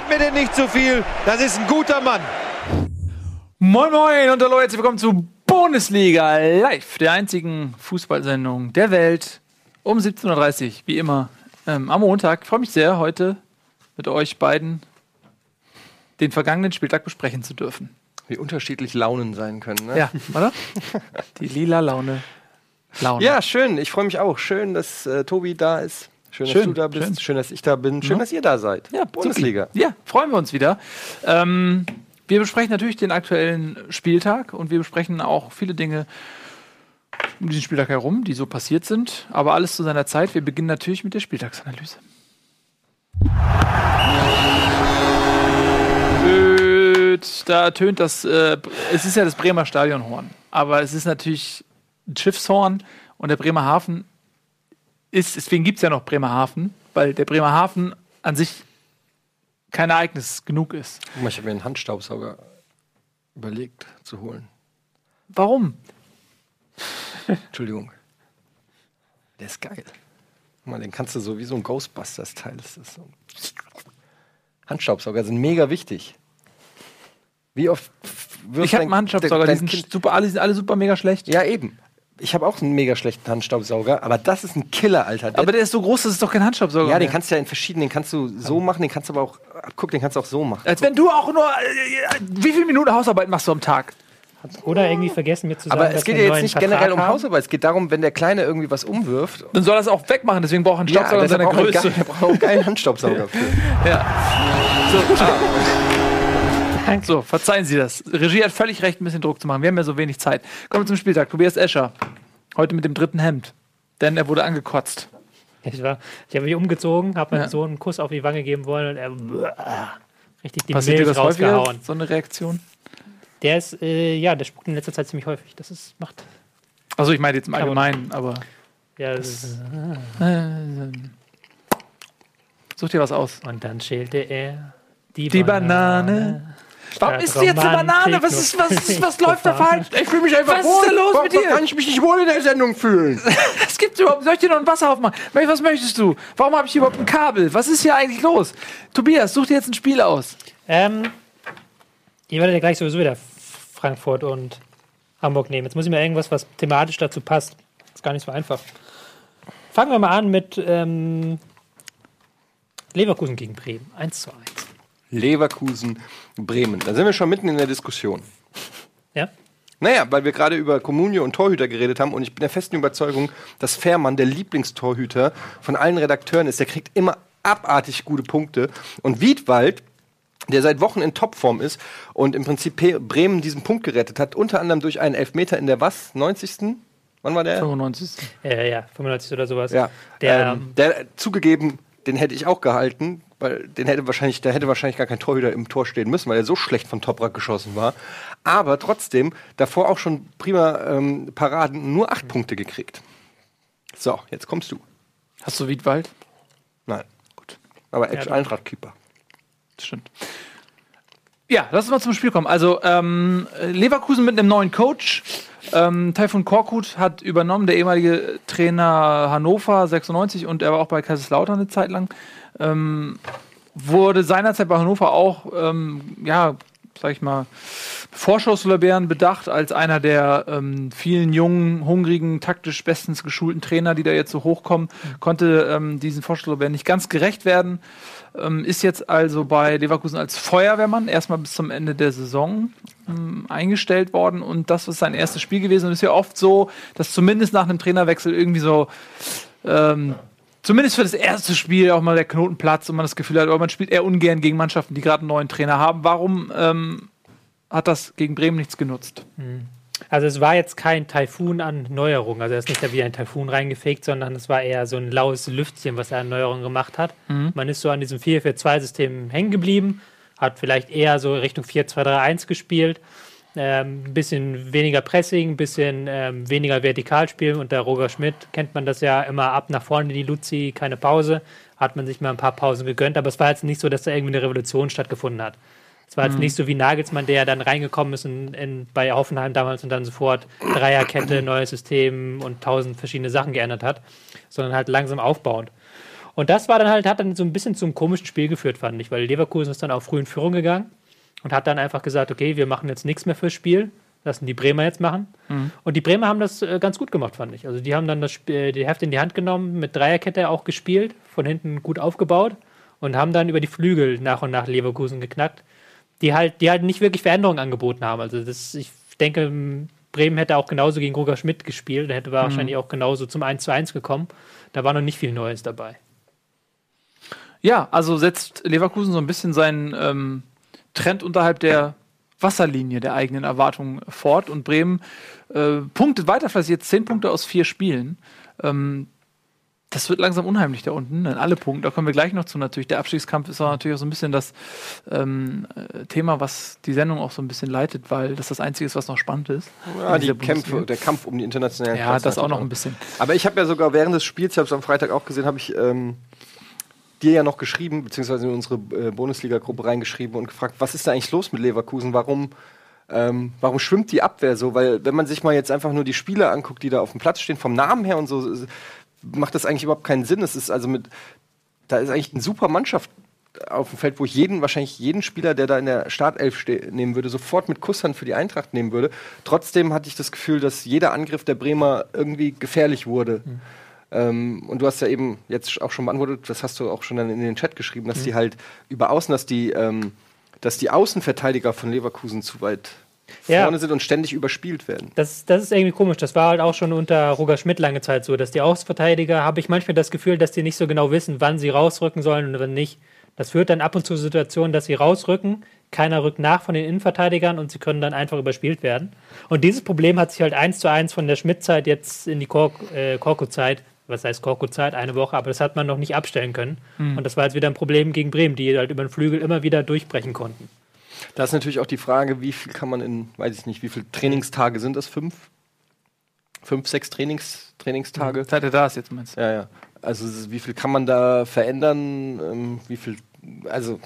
passiert mir denn nicht zu viel. Das ist ein guter Mann. Moin Moin und hallo, herzlich willkommen zu Bundesliga Live, der einzigen Fußballsendung der Welt. Um 17.30 Uhr, wie immer, ähm, am Montag. Ich freue mich sehr, heute mit euch beiden den vergangenen Spieltag besprechen zu dürfen. Wie unterschiedlich Launen sein können, ne? Ja, oder? Die lila Laune. Laune. Ja, schön. Ich freue mich auch. Schön, dass äh, Tobi da ist. Schön, dass Schön, du da bist. schön. Schön, dass ich da bin. Schön, Ja. dass ihr da seid. Ja, Bundesliga. Ja, freuen wir uns wieder. Ähm, wir besprechen natürlich den aktuellen Spieltag und wir besprechen auch viele Dinge um diesen Spieltag herum, die so passiert sind. Aber alles zu seiner Zeit. Wir beginnen natürlich mit der Spieltagsanalyse. Da ertönt das, äh, es ist ja das Bremer Stadionhorn, aber es ist natürlich ein Schiffshorn und der Bremerhaven ist, deswegen gibt es ja noch Bremerhaven, weil der Bremerhaven an sich kein Ereignis genug ist. Guck mal, Ich habe mir einen Handstaubsauger überlegt zu holen. Warum? Entschuldigung. Der ist geil. Guck mal, den kannst du so wie so ein Ghostbusters-Teil. So. Handstaubsauger sind mega wichtig. Wie oft wirft Ich habe einen Handstaubsauger, die sind Kind- super, alle sind alle super mega schlecht. Ja, eben. Ich habe auch einen mega schlechten Handstaubsauger, aber das ist ein Killer, Alter. Der- Aber der ist so groß, das ist doch kein Handstaubsauger. ja, den mehr. kannst du ja in verschiedenen, den kannst du so machen, den kannst du aber auch, guck, den kannst du auch so machen. Als wenn du auch nur. Äh, wie viele Minuten Hausarbeit machst du am Tag? Oder irgendwie vergessen mir zu sagen, Aber dass es geht ja jetzt nicht neuen generell Vertrag um. Hausarbeit, es geht darum, wenn der Kleine irgendwie was umwirft. Dann soll er es auch wegmachen, deswegen braucht er einen Staubsauger in deshalb seiner er Größe. er braucht auch einen geilen Handstaubsauger für. Ja. So, ah. So, verzeihen Sie das. Regie hat völlig recht, ein bisschen Druck zu machen. Wir haben ja so wenig Zeit. Kommen wir zum Spieltag. Tobias Escher. Heute mit dem dritten Hemd. Denn er wurde angekotzt. Ich, war- ich habe mich umgezogen, habe meinem Ja. Sohn einen Kuss auf die Wange geben wollen und er richtig die Passiert Milch das häufiger? rausgehauen. So eine Reaktion? Der ist, äh, ja, der spuckt in letzter Zeit ziemlich häufig. Das ist, macht, Also ich meine jetzt im Allgemeinen, aber. ja, das ist, Such dir was aus. und dann schälte er die, Die Banane. Warum Statt isst du jetzt eine Banane? Was, ist, was, ist, was läuft da falsch? Ich fühle mich einfach Was ist denn los mit dir? Kann ich mich nicht wohl in der Sendung fühlen? Was gibt's überhaupt? Soll ich dir noch ein Wasser aufmachen? Was möchtest du? Warum habe ich hier überhaupt ein Kabel? Was ist hier eigentlich los? Tobias, such dir jetzt ein Spiel aus. Ähm, ihr werdet ja gleich sowieso wieder Frankfurt und Hamburg nehmen. Jetzt muss ich mir irgendwas, was thematisch dazu passt. Ist gar nicht so einfach. Fangen wir mal an mit ähm, Leverkusen gegen Bremen. 1 zu 1. Leverkusen, Bremen. Da sind wir schon mitten in der Diskussion. Ja? Naja, weil wir gerade über Kommunio und Torhüter geredet haben und ich bin der festen Überzeugung, dass Fährmann der Lieblingstorhüter von allen Redakteuren ist. Der kriegt immer abartig gute Punkte. Und Wiedwald, der seit Wochen in Topform ist und im Prinzip Bremen diesen Punkt gerettet hat, unter anderem durch einen Elfmeter in der was? 90. Wann war der? 95. Äh, ja, 95 oder sowas. Ja. Der, ähm, der zugegeben, den hätte ich auch gehalten, weil den hätte wahrscheinlich, da hätte wahrscheinlich gar kein Torhüter im Tor stehen müssen, weil er so schlecht von Toprak geschossen war. Aber trotzdem, davor auch schon prima ähm, Paraden, nur acht Punkte gekriegt. So, jetzt kommst du. Hast du Wiedwald? Nein. Gut. Aber Ja, Eintracht-Keeper. Das stimmt. Ja, lass uns mal zum Spiel kommen. Also, ähm, Leverkusen mit einem neuen Coach. Ähm, Taifun Korkut hat übernommen, der ehemalige Trainer Hannover 96 und er war auch bei Kaiserslautern eine Zeit lang. Ähm, wurde seinerzeit bei Hannover auch, ähm, ja, sag ich mal, Vorschusslorbeeren bedacht als einer der ähm, vielen jungen, hungrigen, taktisch bestens geschulten Trainer, die da jetzt so hochkommen, konnte ähm, diesen Vorschusslorbeeren nicht ganz gerecht werden. Ähm, ist jetzt also bei Leverkusen als Feuerwehrmann erstmal bis zum Ende der Saison ähm, eingestellt worden und das ist sein erstes Spiel gewesen. Und es ist ja oft so, dass zumindest nach einem Trainerwechsel irgendwie so ähm, zumindest für das erste Spiel auch mal der Knoten platzt und man das Gefühl hat, oh, man spielt eher ungern gegen Mannschaften, die gerade einen neuen Trainer haben. Warum ähm, hat das gegen Bremen nichts genutzt? Also es war jetzt kein Taifun an Neuerung. Also er ist nicht da wie ein Taifun reingefegt, sondern es war eher so ein laues Lüftchen, was er an Neuerungen gemacht hat. Man ist so an diesem 4-4-2-System hängen geblieben, hat vielleicht eher so Richtung 4-2-3-1 gespielt. Ähm, ein bisschen weniger Pressing, ein bisschen ähm, weniger Vertikalspiel. Unter Roger Schmidt kennt man das ja immer ab nach vorne, die Luzi, keine Pause. Hat man sich mal ein paar Pausen gegönnt, aber es war jetzt nicht so, dass da irgendwie eine Revolution stattgefunden hat. Es war jetzt nicht so wie Nagelsmann, der dann reingekommen ist in, in, bei Hoffenheim damals und dann sofort Dreierkette, neues System und tausend verschiedene Sachen geändert hat, sondern halt langsam aufbauend. Und das war dann halt, hat dann so ein bisschen zum komischen Spiel geführt, fand ich, weil Leverkusen ist dann auch früh in Führung gegangen und hat dann einfach gesagt, okay, wir machen jetzt nichts mehr fürs Spiel, lassen die Bremer jetzt machen. Mhm. Und die Bremer haben das äh, ganz gut gemacht, fand ich. Also die haben dann das Spiel, die Heft in die Hand genommen, mit Dreierkette auch gespielt, von hinten gut aufgebaut und haben dann über die Flügel nach und nach Leverkusen geknackt, die halt, die halt nicht wirklich Veränderungen angeboten haben. Also das, ich denke, Bremen hätte auch genauso gegen Roger Schmidt gespielt, der hätte wahrscheinlich auch genauso zum 1 zu 1 gekommen. Da war noch nicht viel Neues dabei. Ja, also setzt Leverkusen so ein bisschen seinen ähm, Trend unterhalb der Wasserlinie der eigenen Erwartungen fort und Bremen äh, punktet weiter, vielleicht jetzt zehn Punkte aus vier Spielen. Ähm, das wird langsam unheimlich da unten, in alle Punkte. Da kommen wir gleich noch zu. Natürlich, der Abstiegskampf ist auch natürlich auch so ein bisschen das ähm, äh, Thema, was die Sendung auch so ein bisschen leitet, weil das das Einzige ist, was noch spannend ist. Ja, die Kämpfe, der Kampf um die internationalen Ja, Plätze das auch noch ein bisschen. Aber ich habe ja sogar während des Spiels, ich habe es am Freitag auch gesehen, habe ich ähm, dir ja noch geschrieben, beziehungsweise in unsere äh, Bundesliga-Gruppe reingeschrieben und gefragt, was ist da eigentlich los mit Leverkusen? Warum, ähm, warum schwimmt die Abwehr so? Weil wenn man sich mal jetzt einfach nur die Spieler anguckt, die da auf dem Platz stehen, vom Namen her und so, macht das eigentlich überhaupt keinen Sinn. Es ist also mit, da ist eigentlich eine super Mannschaft auf dem Feld, wo ich jeden, wahrscheinlich jeden Spieler, der da in der Startelf nehmen würde, sofort mit Kusshand für die Eintracht nehmen würde. Trotzdem hatte ich das Gefühl, dass jeder Angriff der Bremer irgendwie gefährlich wurde. Ähm, und du hast ja eben jetzt auch schon beantwortet, das hast du auch schon dann in den Chat geschrieben, dass die halt über Außen, dass die, ähm, dass die Außenverteidiger von Leverkusen zu weit Ja. vorne sind und ständig überspielt werden. Das, das ist irgendwie komisch. Das war halt auch schon unter Roger Schmidt lange Zeit so, dass die Außenverteidiger, habe ich manchmal das Gefühl, dass die nicht so genau wissen, wann sie rausrücken sollen und wann nicht. Das führt dann ab und zu Situationen, dass sie rausrücken, keiner rückt nach von den Innenverteidigern und sie können dann einfach überspielt werden. Und dieses Problem hat sich halt eins zu eins von der Schmidt-Zeit jetzt in die Kork, äh, Korko-Zeit, was heißt Korko-Zeit, eine Woche, aber das hat man noch nicht abstellen können. Und das war jetzt wieder ein Problem gegen Bremen, die halt über den Flügel immer wieder durchbrechen konnten. Da ist natürlich auch die Frage, wie viel kann man in, weiß ich nicht, wie viele Trainingstage sind das? Fünf? Fünf, sechs Trainings, Trainingstage? Seit er da ist jetzt, meinst du? Ja, ja. Also wie viel kann man da verändern? Ähm, wie viel, also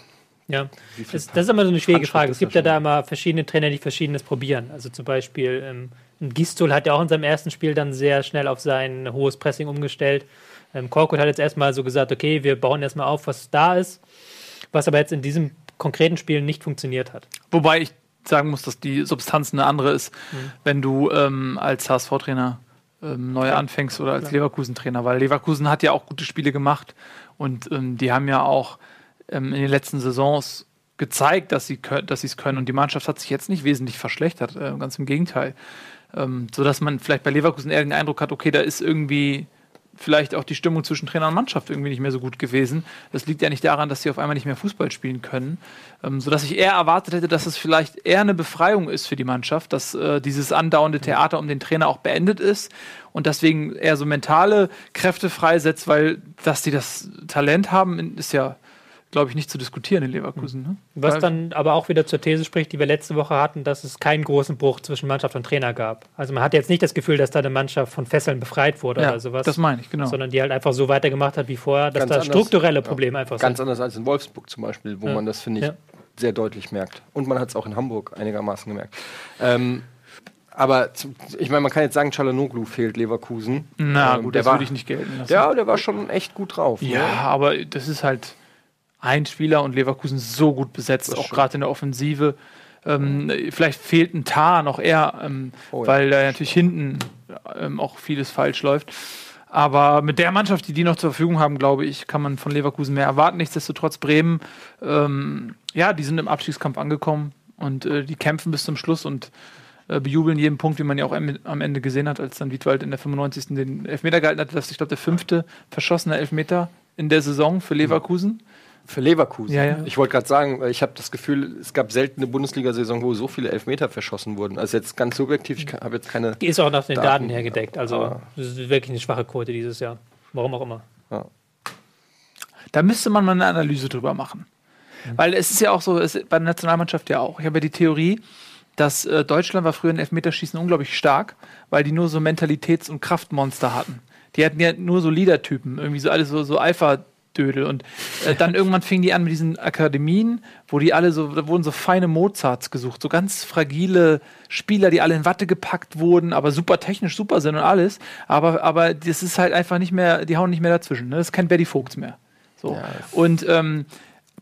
Ja, das, das ist immer so eine schwierige Frage. Es gibt ja da immer verschiedene Trainer, die Verschiedenes probieren. Also zum Beispiel ähm, ein Gistol hat ja auch in seinem ersten Spiel dann sehr schnell auf sein hohes Pressing umgestellt. Ähm, Korkut hat jetzt erstmal so gesagt, okay, wir bauen erstmal auf, was da ist, was aber jetzt in diesem konkreten Spiel nicht funktioniert hat. Wobei ich sagen muss, dass die Substanz eine andere ist, wenn du ähm, als HSV-Trainer ähm, neu anfängst oder als Leverkusen-Trainer, weil Leverkusen hat ja auch gute Spiele gemacht und ähm, die haben ja auch ähm, in den letzten Saisons gezeigt, dass sie dass es können. Und die Mannschaft hat sich jetzt nicht wesentlich verschlechtert, äh, ganz im Gegenteil. Ähm, so dass man vielleicht bei Leverkusen eher den Eindruck hat, okay, da ist irgendwie vielleicht auch die Stimmung zwischen Trainer und Mannschaft irgendwie nicht mehr so gut gewesen. Das liegt ja nicht daran, dass sie auf einmal nicht mehr Fußball spielen können, ähm, sodass ich eher erwartet hätte, dass es vielleicht eher eine Befreiung ist für die Mannschaft, dass äh, dieses andauernde Theater um den Trainer auch beendet ist und deswegen eher so mentale Kräfte freisetzt, weil dass die das Talent haben, ist ja, glaube ich, nicht zu diskutieren in Leverkusen. Ne? Was dann aber auch wieder zur These spricht, die wir letzte Woche hatten, dass es keinen großen Bruch zwischen Mannschaft und Trainer gab. Also man hat jetzt nicht das Gefühl, dass da eine Mannschaft von Fesseln befreit wurde ja, oder sowas, das meine ich, genau. sondern die halt einfach so weitergemacht hat wie vorher, dass Ganz da anders. strukturelle Probleme einfach ganz sind. anders als in Wolfsburg zum Beispiel, wo Ja. man das, finde ich, Ja. sehr deutlich merkt. Und man hat es auch in Hamburg einigermaßen gemerkt. Ähm, aber ich meine, man kann jetzt sagen, Chalanoglu fehlt Leverkusen. Na Ähm, gut, der das war, würde ich nicht gelten lassen. Ja, der war schon echt gut drauf. ne? Ja, aber das ist halt ein Spieler und Leverkusen so gut besetzt, auch gerade in der Offensive. Ähm, vielleicht fehlt ein Tar noch eher, ähm, Oh ja. weil da natürlich hinten ähm, auch vieles falsch läuft. Aber mit der Mannschaft, die die noch zur Verfügung haben, glaube ich, kann man von Leverkusen mehr erwarten. Nichtsdestotrotz Bremen, ähm, ja, die sind im Abstiegskampf angekommen und äh, die kämpfen bis zum Schluss und äh, bejubeln jeden Punkt, wie man ja auch am am Ende gesehen hat, als dann Wiedwald in der 95. den Elfmeter gehalten hat. Das ist, ich glaube, der fünfte verschossene Elfmeter in der Saison für Leverkusen. Für Leverkusen. Ja, ja. Ich wollte gerade sagen, weil ich habe das Gefühl, es gab selten eine Bundesliga-Saison, wo so viele Elfmeter verschossen wurden. Also jetzt ganz subjektiv, ich habe jetzt keine. Die ist auch nach den Daten. Daten her gedeckt. Also das ist wirklich eine schwache Quote dieses Jahr. Warum auch immer. Ja. Da müsste man mal eine Analyse drüber machen. Weil es ist ja auch so, es, bei der Nationalmannschaft ja auch. Ich habe ja die Theorie, dass äh, Deutschland war früher in Elfmeterschießen unglaublich stark, weil die nur so Mentalitäts- und Kraftmonster hatten. Die hatten ja nur so Leadertypen, irgendwie so alles so, so Alpha-Dödel. Und äh, dann irgendwann fingen die an mit diesen Akademien, wo die alle so, da wurden so feine Mozarts gesucht, so ganz fragile Spieler, die alle in Watte gepackt wurden, aber super technisch super sind und alles. Aber, aber das ist halt einfach nicht mehr, die hauen nicht mehr dazwischen. Ne? Das ist kein Betty Vogts mehr. So. Und ähm,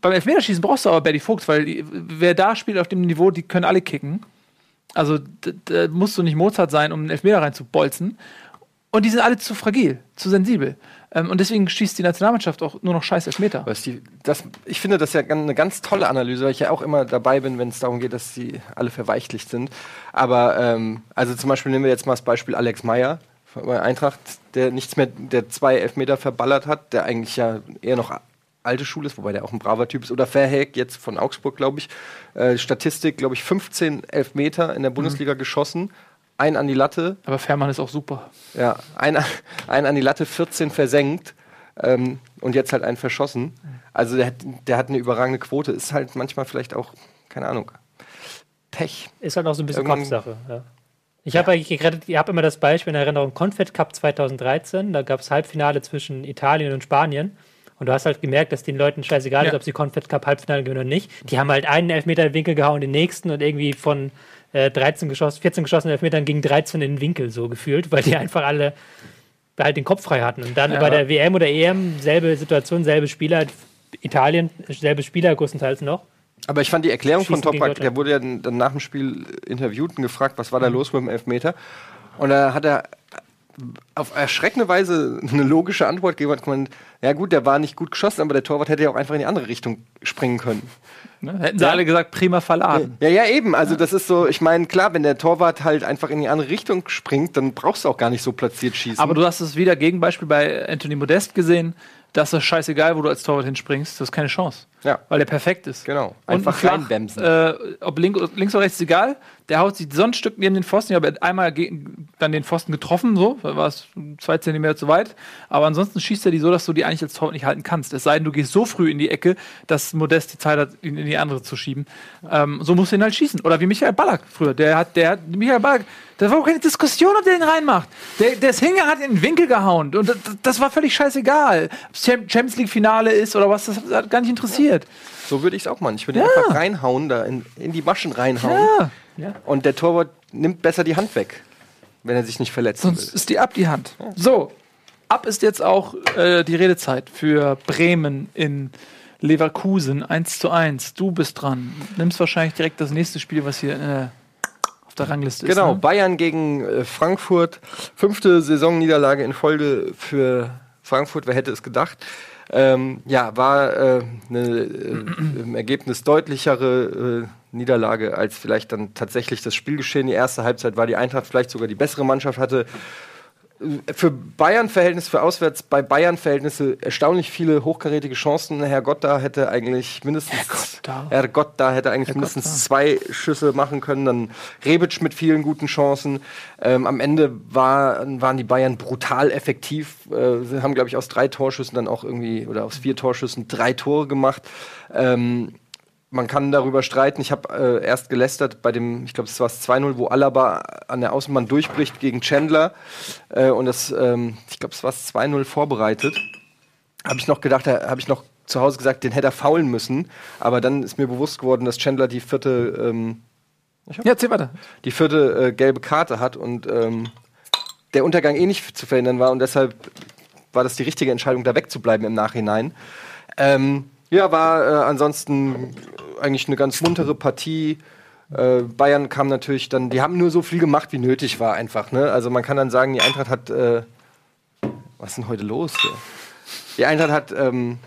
beim Elfmeterschießen brauchst du aber Betty Fuchs, weil die, wer da spielt auf dem Niveau, die können alle kicken. Also da musst du nicht Mozart sein, um einen Elfmeter reinzubolzen. Und die sind alle zu fragil, zu sensibel. Ähm, und deswegen schießt die Nationalmannschaft auch nur noch scheiß Elfmeter. Was die, das, ich finde das ja eine ganz tolle Analyse, weil ich ja auch immer dabei bin, wenn es darum geht, dass sie alle verweichlicht sind. Aber ähm, also zum Beispiel nehmen wir jetzt mal das Beispiel Alex Meyer bei Eintracht, der nichts mehr, der zwei Elfmeter verballert hat, der eigentlich ja eher noch alte Schule ist, wobei der auch ein braver Typ ist. Oder Verheck jetzt von Augsburg, glaube ich. Äh, Statistik, glaube ich, 15 Elfmeter in der Bundesliga geschossen. Ein an die Latte, Aber Fährmann ist auch super. ja, ein, ein an die Latte, 14 versenkt ähm, und jetzt halt einen verschossen. Also der, hat- der hat eine überragende Quote. Ist halt manchmal vielleicht auch, keine Ahnung, Pech. Ist halt auch so ein bisschen Irgendwann- Kopfsache. Ja. Ich habe ich habe immer das Beispiel in Erinnerung, Confed Cup 2013, da gab es Halbfinale zwischen Italien und Spanien. Und du hast halt gemerkt, dass den Leuten scheißegal Ja. ist, ob sie Confed Cup Halbfinale gewinnen oder nicht. Die haben halt einen Elfmeter in den Winkel gehauen, den nächsten und irgendwie von äh, 13 geschossen, 14 geschossenen Elfmetern gegen 13 in den Winkel so gefühlt, weil die einfach alle halt den Kopf frei hatten. Und dann Ja. bei der WM oder EM selbe Situation, selbe Spieler, Italien, selbe Spieler größtenteils noch. Aber ich fand die Erklärung von Schießen Toprak, Deutschland. der wurde ja dann nach dem Spiel interviewt und gefragt, was war da los mit dem Elfmeter. Und da hat er auf erschreckende Weise eine logische Antwort gegeben. Hat gemeint, ja gut, der war nicht gut geschossen, aber der Torwart hätte ja auch einfach in die andere Richtung springen können. Ne? Hätten sie alle gesagt, prima verladen. Ja, ja, eben. Also das ist so, ich meine, klar, wenn der Torwart halt einfach in die andere Richtung springt, dann brauchst du auch gar nicht so platziert schießen. Aber du hast es wieder Gegenbeispiel bei Anthony Modest gesehen. Das ist scheißegal, wo du als Torwart hinspringst. Du hast keine Chance. Ja. Weil der perfekt ist. Genau. Und Einfach flach, reinbremsen. Äh, ob link, links oder rechts ist egal. Der haut sich so ein Stück neben den Pfosten. Ich habe einmal dann den Pfosten getroffen, so. Da war es zwei Zentimeter zu weit. Aber ansonsten schießt er die so, dass du die eigentlich als Torwart nicht halten kannst. Es sei denn, du gehst so früh in die Ecke, dass Modest die Zeit hat, ihn in die andere zu schieben. Ähm, so musst du ihn halt schießen. Oder wie Michael Ballack früher. Der hat, der hat, Michael Ballack, da war auch keine Diskussion, ob der den reinmacht. Der, der ist hingegangen, hat in den Winkel gehauen. Und das, das war völlig scheißegal. Ob es Champions League Finale ist oder was, das hat gar nicht interessiert. So würde ich es auch machen. Ich würde Ja. einfach reinhauen, da in, in die Maschen reinhauen. Ja. Ja. Und der Torwart nimmt besser die Hand weg, wenn er sich nicht verletzen Sonst will. ist die ab die Hand. So, ab ist jetzt auch äh, die Redezeit für Bremen in Leverkusen 1 zu 1. Du bist dran. Nimmst wahrscheinlich direkt das nächste Spiel, was hier äh, auf der Rangliste Genau, ist. Ne? Bayern gegen äh, Frankfurt. Fünfte Saisonniederlage in Folge für Frankfurt. Wer hätte es gedacht? Ähm, ja, war äh, eine äh, im Ergebnis deutlichere äh, Niederlage als vielleicht dann tatsächlich das Spielgeschehen. Die erste Halbzeit war die Eintracht vielleicht sogar die bessere Mannschaft, hatte für Bayern-Verhältnisse, für auswärts bei Bayern-Verhältnisse erstaunlich viele hochkarätige Chancen. Herr Gott da hätte eigentlich mindestens. Herr Gott da hätte eigentlich mindestens zwei Schüsse machen können. Dann Rebic mit vielen guten Chancen. Ähm, am Ende war, waren die Bayern brutal effektiv. Äh, sie haben, glaube ich, aus drei Torschüssen dann auch irgendwie oder aus vier Torschüssen drei Tore gemacht. Ähm, man kann darüber streiten. Ich habe äh, erst gelästert bei dem, ich glaube, es war das 2-0, wo Alaba an der Außenbahn durchbricht gegen Chandler. Äh, und das, ähm, ich glaube, es war das 2-0 vorbereitet. Habe ich noch gedacht, da habe ich noch zu Hause gesagt, den hätte er faulen müssen. Aber dann ist mir bewusst geworden, dass Chandler die vierte, ähm, Ja, erzähl weiter. die vierte äh, gelbe Karte hat und ähm, der Untergang eh nicht zu verhindern war. Und deshalb war das die richtige Entscheidung, da wegzubleiben im Nachhinein. Ähm, ja, war äh, ansonsten eigentlich eine ganz muntere Partie. Äh, Bayern kam natürlich dann, die haben nur so viel gemacht, wie nötig war einfach. Ne? Also man kann dann sagen, die Eintracht hat, äh, was ist denn heute los hier? Die Eintracht hat, ähm,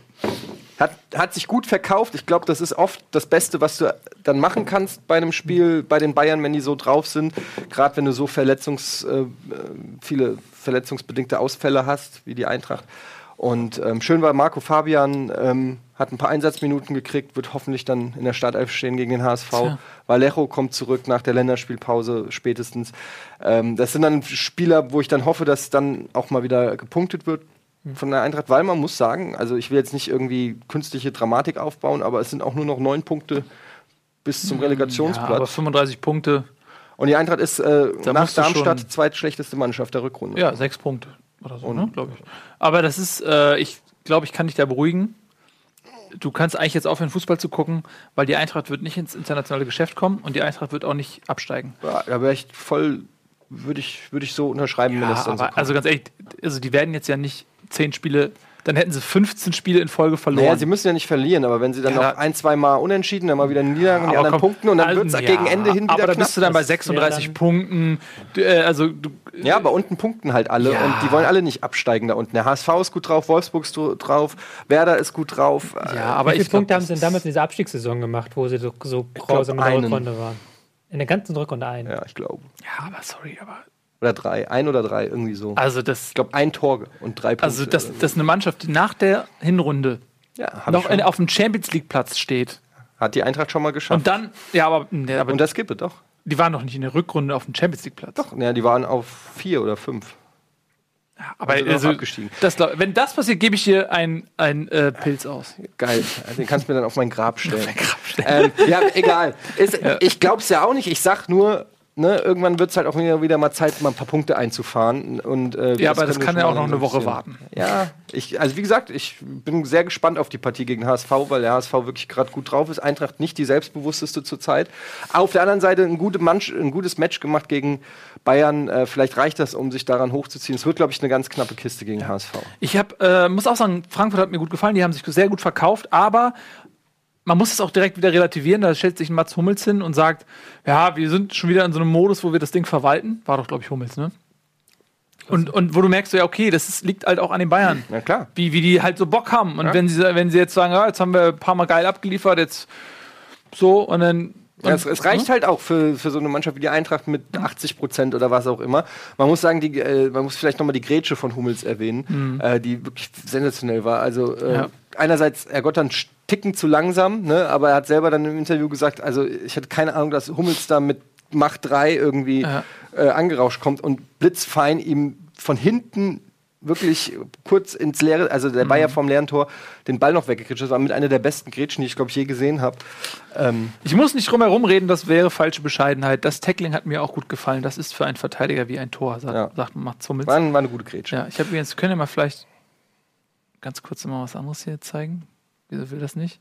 hat, hat sich gut verkauft. Ich glaube, das ist oft das Beste, was du dann machen kannst bei einem Spiel, bei den Bayern, wenn die so drauf sind. Gerade wenn du so Verletzungs, äh, viele verletzungsbedingte Ausfälle hast, wie die Eintracht. Und ähm, schön war, Marco Fabian ähm, hat ein paar Einsatzminuten gekriegt, wird hoffentlich dann in der Startelf stehen gegen den HSV. Tja. Vallejo kommt zurück nach der Länderspielpause spätestens. Ähm, das sind dann Spieler, wo ich dann hoffe, dass dann auch mal wieder gepunktet wird von der Eintracht, weil man muss sagen, also ich will jetzt nicht irgendwie künstliche Dramatik aufbauen, aber es sind auch nur noch neun Punkte bis zum Ja, aber Relegationsplatz. 35 Punkte, Und die Eintracht ist äh, Da nach Darmstadt zweitschlechteste Mannschaft der Rückrunde. ja, sechs Punkte oder so, ne, glaube ich. Aber das ist, äh, ich glaube, ich kann dich da beruhigen. Du kannst eigentlich jetzt aufhören, Fußball zu gucken, weil die Eintracht wird nicht ins internationale Geschäft kommen und die Eintracht wird auch nicht absteigen. Ja, da wäre ich voll, würde ich, würd ich so unterschreiben, wenn Ja, das dann so aber kommt. also ganz ehrlich, also die werden jetzt ja nicht zehn Spiele dann hätten sie 15 Spiele in Folge verloren. Naja, sie müssen ja nicht verlieren, aber wenn sie dann Ja, noch ein, zwei Mal unentschieden, dann mal wieder Niederlagen und die anderen komm, Punkten und dann also, wird es ja, gegen Ende hin wieder Aber da knapp. bist du dann bei Das wäre 36 dann- Punkten. Du, äh, also, du, Ja, aber unten punkten halt alle Ja. und die wollen alle nicht absteigen da unten. Der HSV ist gut drauf, Wolfsburg ist drauf, Werder ist gut drauf. ja, aber Wie viele Punkte haben sie denn damals in dieser Abstiegssaison gemacht, wo sie so, so grausam in der. Rückrunde waren? In der ganzen Rückrunde ein. Ja, ich glaube. Ja, aber sorry, aber. Oder drei, ein oder drei, irgendwie so. Also, das. Ich glaube, ein Tor und drei Punkte. Also, das, oder so. das ist eine Mannschaft, die nach der Hinrunde ja, noch in, auf dem Champions League-Platz steht. Hat die Eintracht schon mal geschafft. Und dann, ja, aber, nee, aber Und das gibt es doch. die waren noch nicht in der Rückrunde auf dem Champions League-Platz. Doch, ja, die waren auf vier oder fünf. Aber Also also, das, glaub- wenn das passiert, gebe ich dir einen äh, Pilz aus. Geil. Also, Den kannst du mir dann auf mein Grab stellen. ähm, ja, egal. Ist, Ich glaube es ja auch nicht. Ich sag nur, ne, irgendwann wird es halt auch wieder, wieder mal Zeit, mal ein paar Punkte einzufahren. Und, äh, Ja, aber das kann ja auch noch eine Woche warten. Ja, ich, also wie gesagt, ich bin sehr gespannt auf die Partie gegen HSV, weil der HSV wirklich gerade gut drauf ist. Eintracht nicht die selbstbewussteste zurzeit. Auf der anderen Seite ein, gute Manch, ein gutes Match gemacht gegen Bayern. Äh, vielleicht reicht das, um sich daran hochzuziehen. Es wird, glaube ich, eine ganz knappe Kiste gegen HSV. Ich hab, äh, muss auch sagen, Frankfurt hat mir gut gefallen, die haben sich sehr gut verkauft, aber man muss es auch direkt wieder relativieren. Da stellt sich ein Mats Hummels hin und sagt, ja, wir sind schon wieder in so einem Modus, wo wir das Ding verwalten. War doch, glaube ich, Hummels, ne? Und, und wo du merkst, ja, okay, das ist, liegt halt auch an den Bayern. Na klar. Wie, wie die halt so Bock haben. Und Ja. wenn, sie, wenn sie jetzt sagen, ja, jetzt haben wir ein paar Mal geil abgeliefert, jetzt so und dann. Ja, es, es reicht halt auch für, für so eine Mannschaft wie die Eintracht mit 80 Prozent oder was auch immer. Man muss sagen, die, äh, man muss vielleicht nochmal die Grätsche von Hummels erwähnen, äh, die wirklich sensationell war. Also äh, Ja. Einerseits, er Gott dann Ticken zu langsam, ne? aber er hat selber dann im Interview gesagt, also ich hatte keine Ahnung, dass Hummels da mit Macht 3 irgendwie Ja. äh, angerauscht kommt und blitzfein ihm von hinten wirklich kurz ins leere, also der war ja vom leeren Tor, den Ball noch weggekritscht. Das war mit einer der besten Grätschen, die ich glaube ich je gesehen habe. Ähm, Ich muss nicht drum herum reden, das wäre falsche Bescheidenheit. Das Tackling hat mir auch gut gefallen. Das ist für einen Verteidiger wie ein Tor, sagt, Ja. sagt Mats Hummels. war, war eine gute Grätsche. Ja, ich habe jetzt, können wir mal vielleicht ganz kurz mal was anderes hier zeigen? Wieso will das nicht?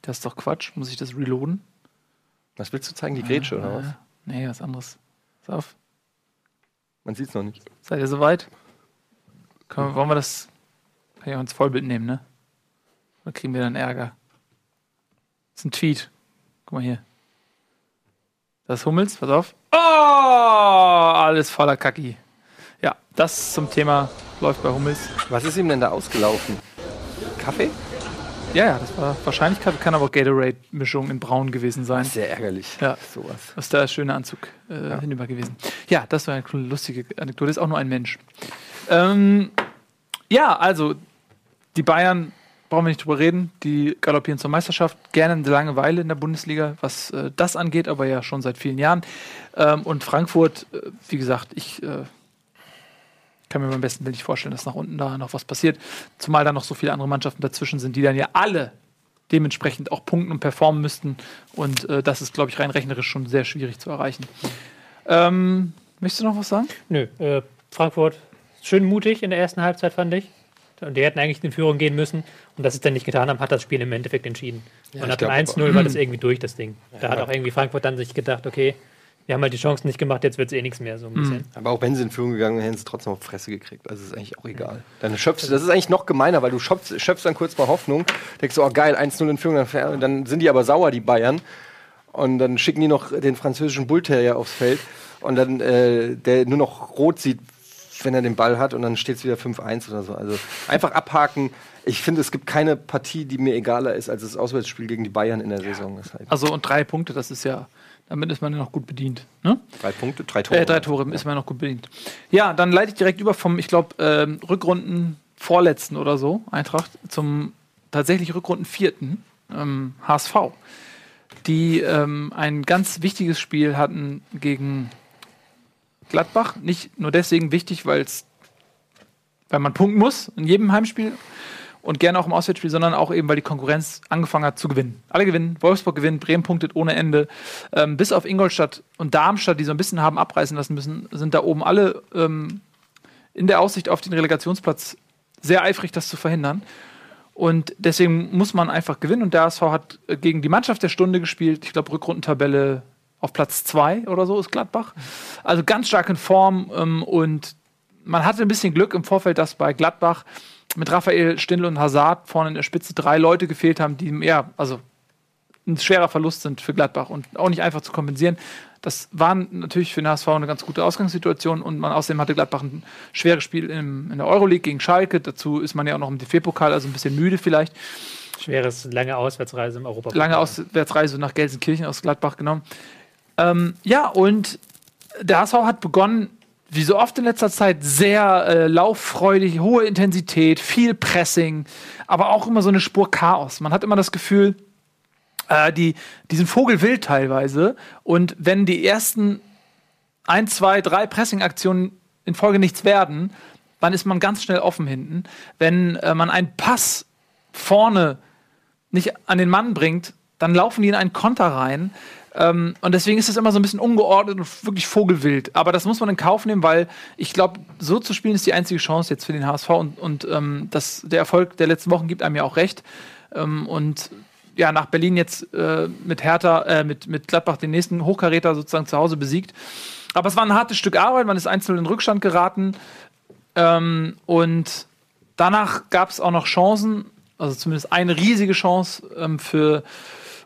Das ist doch Quatsch. Muss ich das reloaden? Was willst du zeigen? Die Grätsche oder was? Äh, nee, was anderes. Pass auf. Man sieht es noch nicht. Seid ihr soweit? Können wir, wollen wir das. Kann ich auch ins Vollbild nehmen, ne? Oder kriegen wir dann Ärger? Das ist ein Tweet. Guck mal hier. Das ist Hummels, pass auf. Oh! Alles voller Kacki. Ja, das zum Thema läuft bei Hummels. Was ist ihm denn da ausgelaufen? Kaffee? Ja, ja, das war wahrscheinlich kann, kann aber auch Gatorade-Mischung in Braun gewesen sein. Sehr ärgerlich. Ja. Sowas. Das ist der schöne Anzug äh, hinüber gewesen. Ja, das war eine lustige Anekdote. Ist auch nur ein Mensch. Ähm, ja, also die Bayern brauchen wir nicht drüber reden. Die galoppieren zur Meisterschaft. Gerne eine Langeweile in der Bundesliga, was äh, das angeht, aber ja schon seit vielen Jahren. Ähm, und Frankfurt, äh, wie gesagt, ich äh, kann mir beim besten Willen nicht vorstellen, dass nach unten da noch was passiert. Zumal da noch so viele andere Mannschaften dazwischen sind, die dann ja alle dementsprechend auch punkten und performen müssten. Und äh, das ist, glaube ich, rein rechnerisch schon sehr schwierig zu erreichen. Ähm, möchtest du noch was sagen? Nö, äh, Frankfurt schön mutig in der ersten Halbzeit, fand ich. Und die hätten eigentlich in Führung gehen müssen. Und dass sie es dann nicht getan haben, hat das Spiel im Endeffekt entschieden. und nach dem glaub 1-0 war das irgendwie durch, das Ding. Da hat auch irgendwie Frankfurt dann sich gedacht, okay, wir haben halt die Chancen nicht gemacht, jetzt wird es eh nichts mehr, so ein bisschen. Aber auch wenn sie in Führung gegangen wären, hätten sie trotzdem auf die Fresse gekriegt. Also ist eigentlich auch egal. Dann schöpfst du, das ist eigentlich noch gemeiner, weil du schöpfst, schöpfst dann kurz mal Hoffnung, denkst du, oh geil, 1-0 in Führung, dann, dann sind die aber sauer, die Bayern. Und dann schicken die noch den französischen Bullterrier aufs Feld. Und dann, äh, der nur noch rot sieht, wenn er den Ball hat. Und dann steht es wieder 5-1 oder so. Also einfach abhaken. Ich finde, es gibt keine Partie, die mir egaler ist als das Auswärtsspiel gegen die Bayern in der Saison. Ist halt Also und drei Punkte, das ist ja, damit ist man ja noch gut bedient. Ne? drei Punkte, drei Tore. Äh, drei Tore ist man noch gut bedient. Ja, dann leite ich direkt über vom, ich glaube, ähm, Rückrunden vorletzten oder so, Eintracht, zum tatsächlich Rückrunden vierten, ähm, HSV, die ähm, ein ganz wichtiges Spiel hatten gegen Gladbach. Nicht nur deswegen wichtig, weil es, weil man punkten muss in jedem Heimspiel und gerne auch im Auswärtsspiel, sondern auch eben, weil die Konkurrenz angefangen hat zu gewinnen. Alle gewinnen, Wolfsburg gewinnt, Bremen punktet ohne Ende. Ähm, bis auf Ingolstadt und Darmstadt, die so ein bisschen haben abreißen lassen müssen, sind da oben alle ähm, in der Aussicht auf den Relegationsplatz sehr eifrig, das zu verhindern. Und deswegen muss man einfach gewinnen. Und der HSV hat äh, gegen die Mannschaft der Stunde gespielt. Ich glaube, Rückrundentabelle auf Platz zwei oder so ist Gladbach. Also ganz stark in Form ähm, und man hatte ein bisschen Glück im Vorfeld, dass bei Gladbach mit Raphael Stindl und Hazard vorne in der Spitze drei Leute gefehlt haben, die ja, also ein schwerer Verlust sind für Gladbach und auch nicht einfach zu kompensieren. Das war natürlich für den HSV eine ganz gute Ausgangssituation und man außerdem hatte Gladbach ein schweres Spiel im, in der Euroleague gegen Schalke. Dazu ist man ja auch noch im DFB-Pokal, also ein bisschen müde vielleicht. Schweres, lange Auswärtsreise im Europa. Lange Auswärtsreise nach Gelsenkirchen aus Gladbach genommen. Ähm, ja, und der HSV hat begonnen, wie so oft in letzter Zeit, sehr äh, lauffreudig, hohe Intensität, viel Pressing, aber auch immer so eine Spur Chaos. Man hat immer das Gefühl, äh, die, die sind vogelwild teilweise. Und wenn die ersten ein, zwei, drei Pressing-Aktionen in Folge nichts werden, dann ist man ganz schnell offen hinten. Wenn äh, man einen Pass vorne nicht an den Mann bringt, dann laufen die in einen Konter rein. Ähm, und deswegen ist es immer so ein bisschen ungeordnet und wirklich vogelwild. Aber das muss man in Kauf nehmen, weil ich glaube, so zu spielen ist die einzige Chance jetzt für den HSV. Und, und ähm, das, der Erfolg der letzten Wochen gibt einem ja auch recht. Ähm, und ja, nach Berlin jetzt äh, mit Hertha, äh, mit, mit Gladbach den nächsten Hochkaräter sozusagen zu Hause besiegt. Aber es war ein hartes Stück Arbeit, man ist einzeln in Rückstand geraten. Ähm, und danach gab es auch noch Chancen, also zumindest eine riesige Chance ähm, für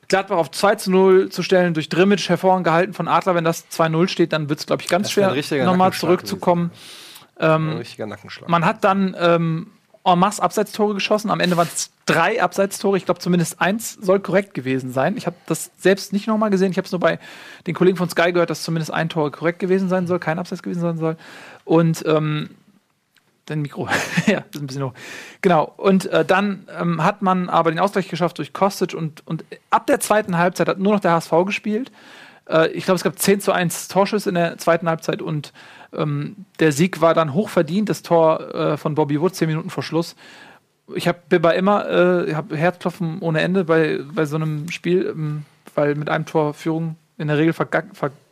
Gladbach auf 2 zu 0 zu stellen, durch Drimmitsch hervorragend gehalten von Adler. Wenn das 2-0 steht, dann wird es, glaube ich, ganz schwer, nochmal zurückzukommen. Ähm, ein richtiger Nackenschlag. Man hat dann ähm, en masse Abseitstore geschossen. Am Ende waren es drei Abseitstore. Ich glaube, zumindest eins soll korrekt gewesen sein. Ich habe das selbst nicht nochmal gesehen. Ich habe es nur bei den Kollegen von Sky gehört, dass zumindest ein Tor korrekt gewesen sein soll, kein Abseits gewesen sein soll. Und ähm, dein Mikro, ja, ist ein bisschen hoch. Genau. Und äh, dann ähm, hat man aber den Ausgleich geschafft durch Kostic und, und ab der zweiten Halbzeit hat nur noch der HSV gespielt. Äh, ich glaube, es gab 10 zu 1 Torschüsse in der zweiten Halbzeit und ähm, der Sieg war dann hoch verdient, das Tor äh, von Bobby Wood, 10 Minuten vor Schluss. Ich habe bei immer äh, hab Herzklopfen ohne Ende bei, bei so einem Spiel, ähm, weil mit einem Tor Führung in der Regel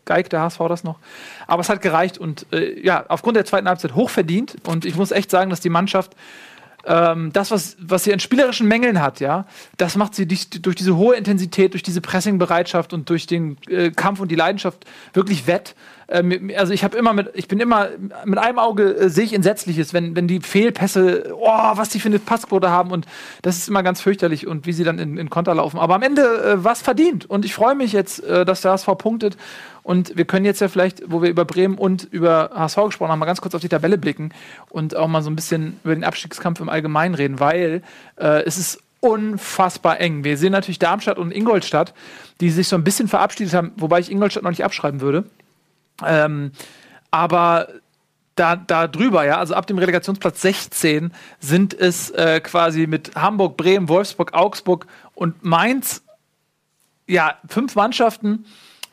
vergeigt der HSV das noch. Aber es hat gereicht und äh, ja, aufgrund der zweiten Halbzeit hoch verdient. Und ich muss echt sagen, dass die Mannschaft ähm, das, was, was sie an spielerischen Mängeln hat, ja, das macht sie durch, durch diese hohe Intensität, durch diese Pressingbereitschaft und durch den äh, Kampf und die Leidenschaft wirklich wett. Ähm, also ich habe immer mit, ich bin immer mit einem Auge äh, sehe ich Entsetzliches, wenn, wenn die Fehlpässe, oh, was die für eine Passquote haben und das ist immer ganz fürchterlich und wie sie dann in, in Konter laufen. Aber am Ende äh, was verdient und ich freue mich jetzt, äh, dass der HSV punktet und wir können jetzt ja vielleicht, wo wir über Bremen und über HSV gesprochen haben, mal ganz kurz auf die Tabelle blicken und auch mal so ein bisschen über den Abstiegskampf im Allgemeinen reden, weil äh, es ist unfassbar eng. Wir sehen natürlich Darmstadt und Ingolstadt, die sich so ein bisschen verabschiedet haben, wobei ich Ingolstadt noch nicht abschreiben würde. Ähm, aber da, da drüber, ja, also ab dem Relegationsplatz 16 sind es äh, quasi mit Hamburg, Bremen, Wolfsburg, Augsburg und Mainz, ja, fünf Mannschaften,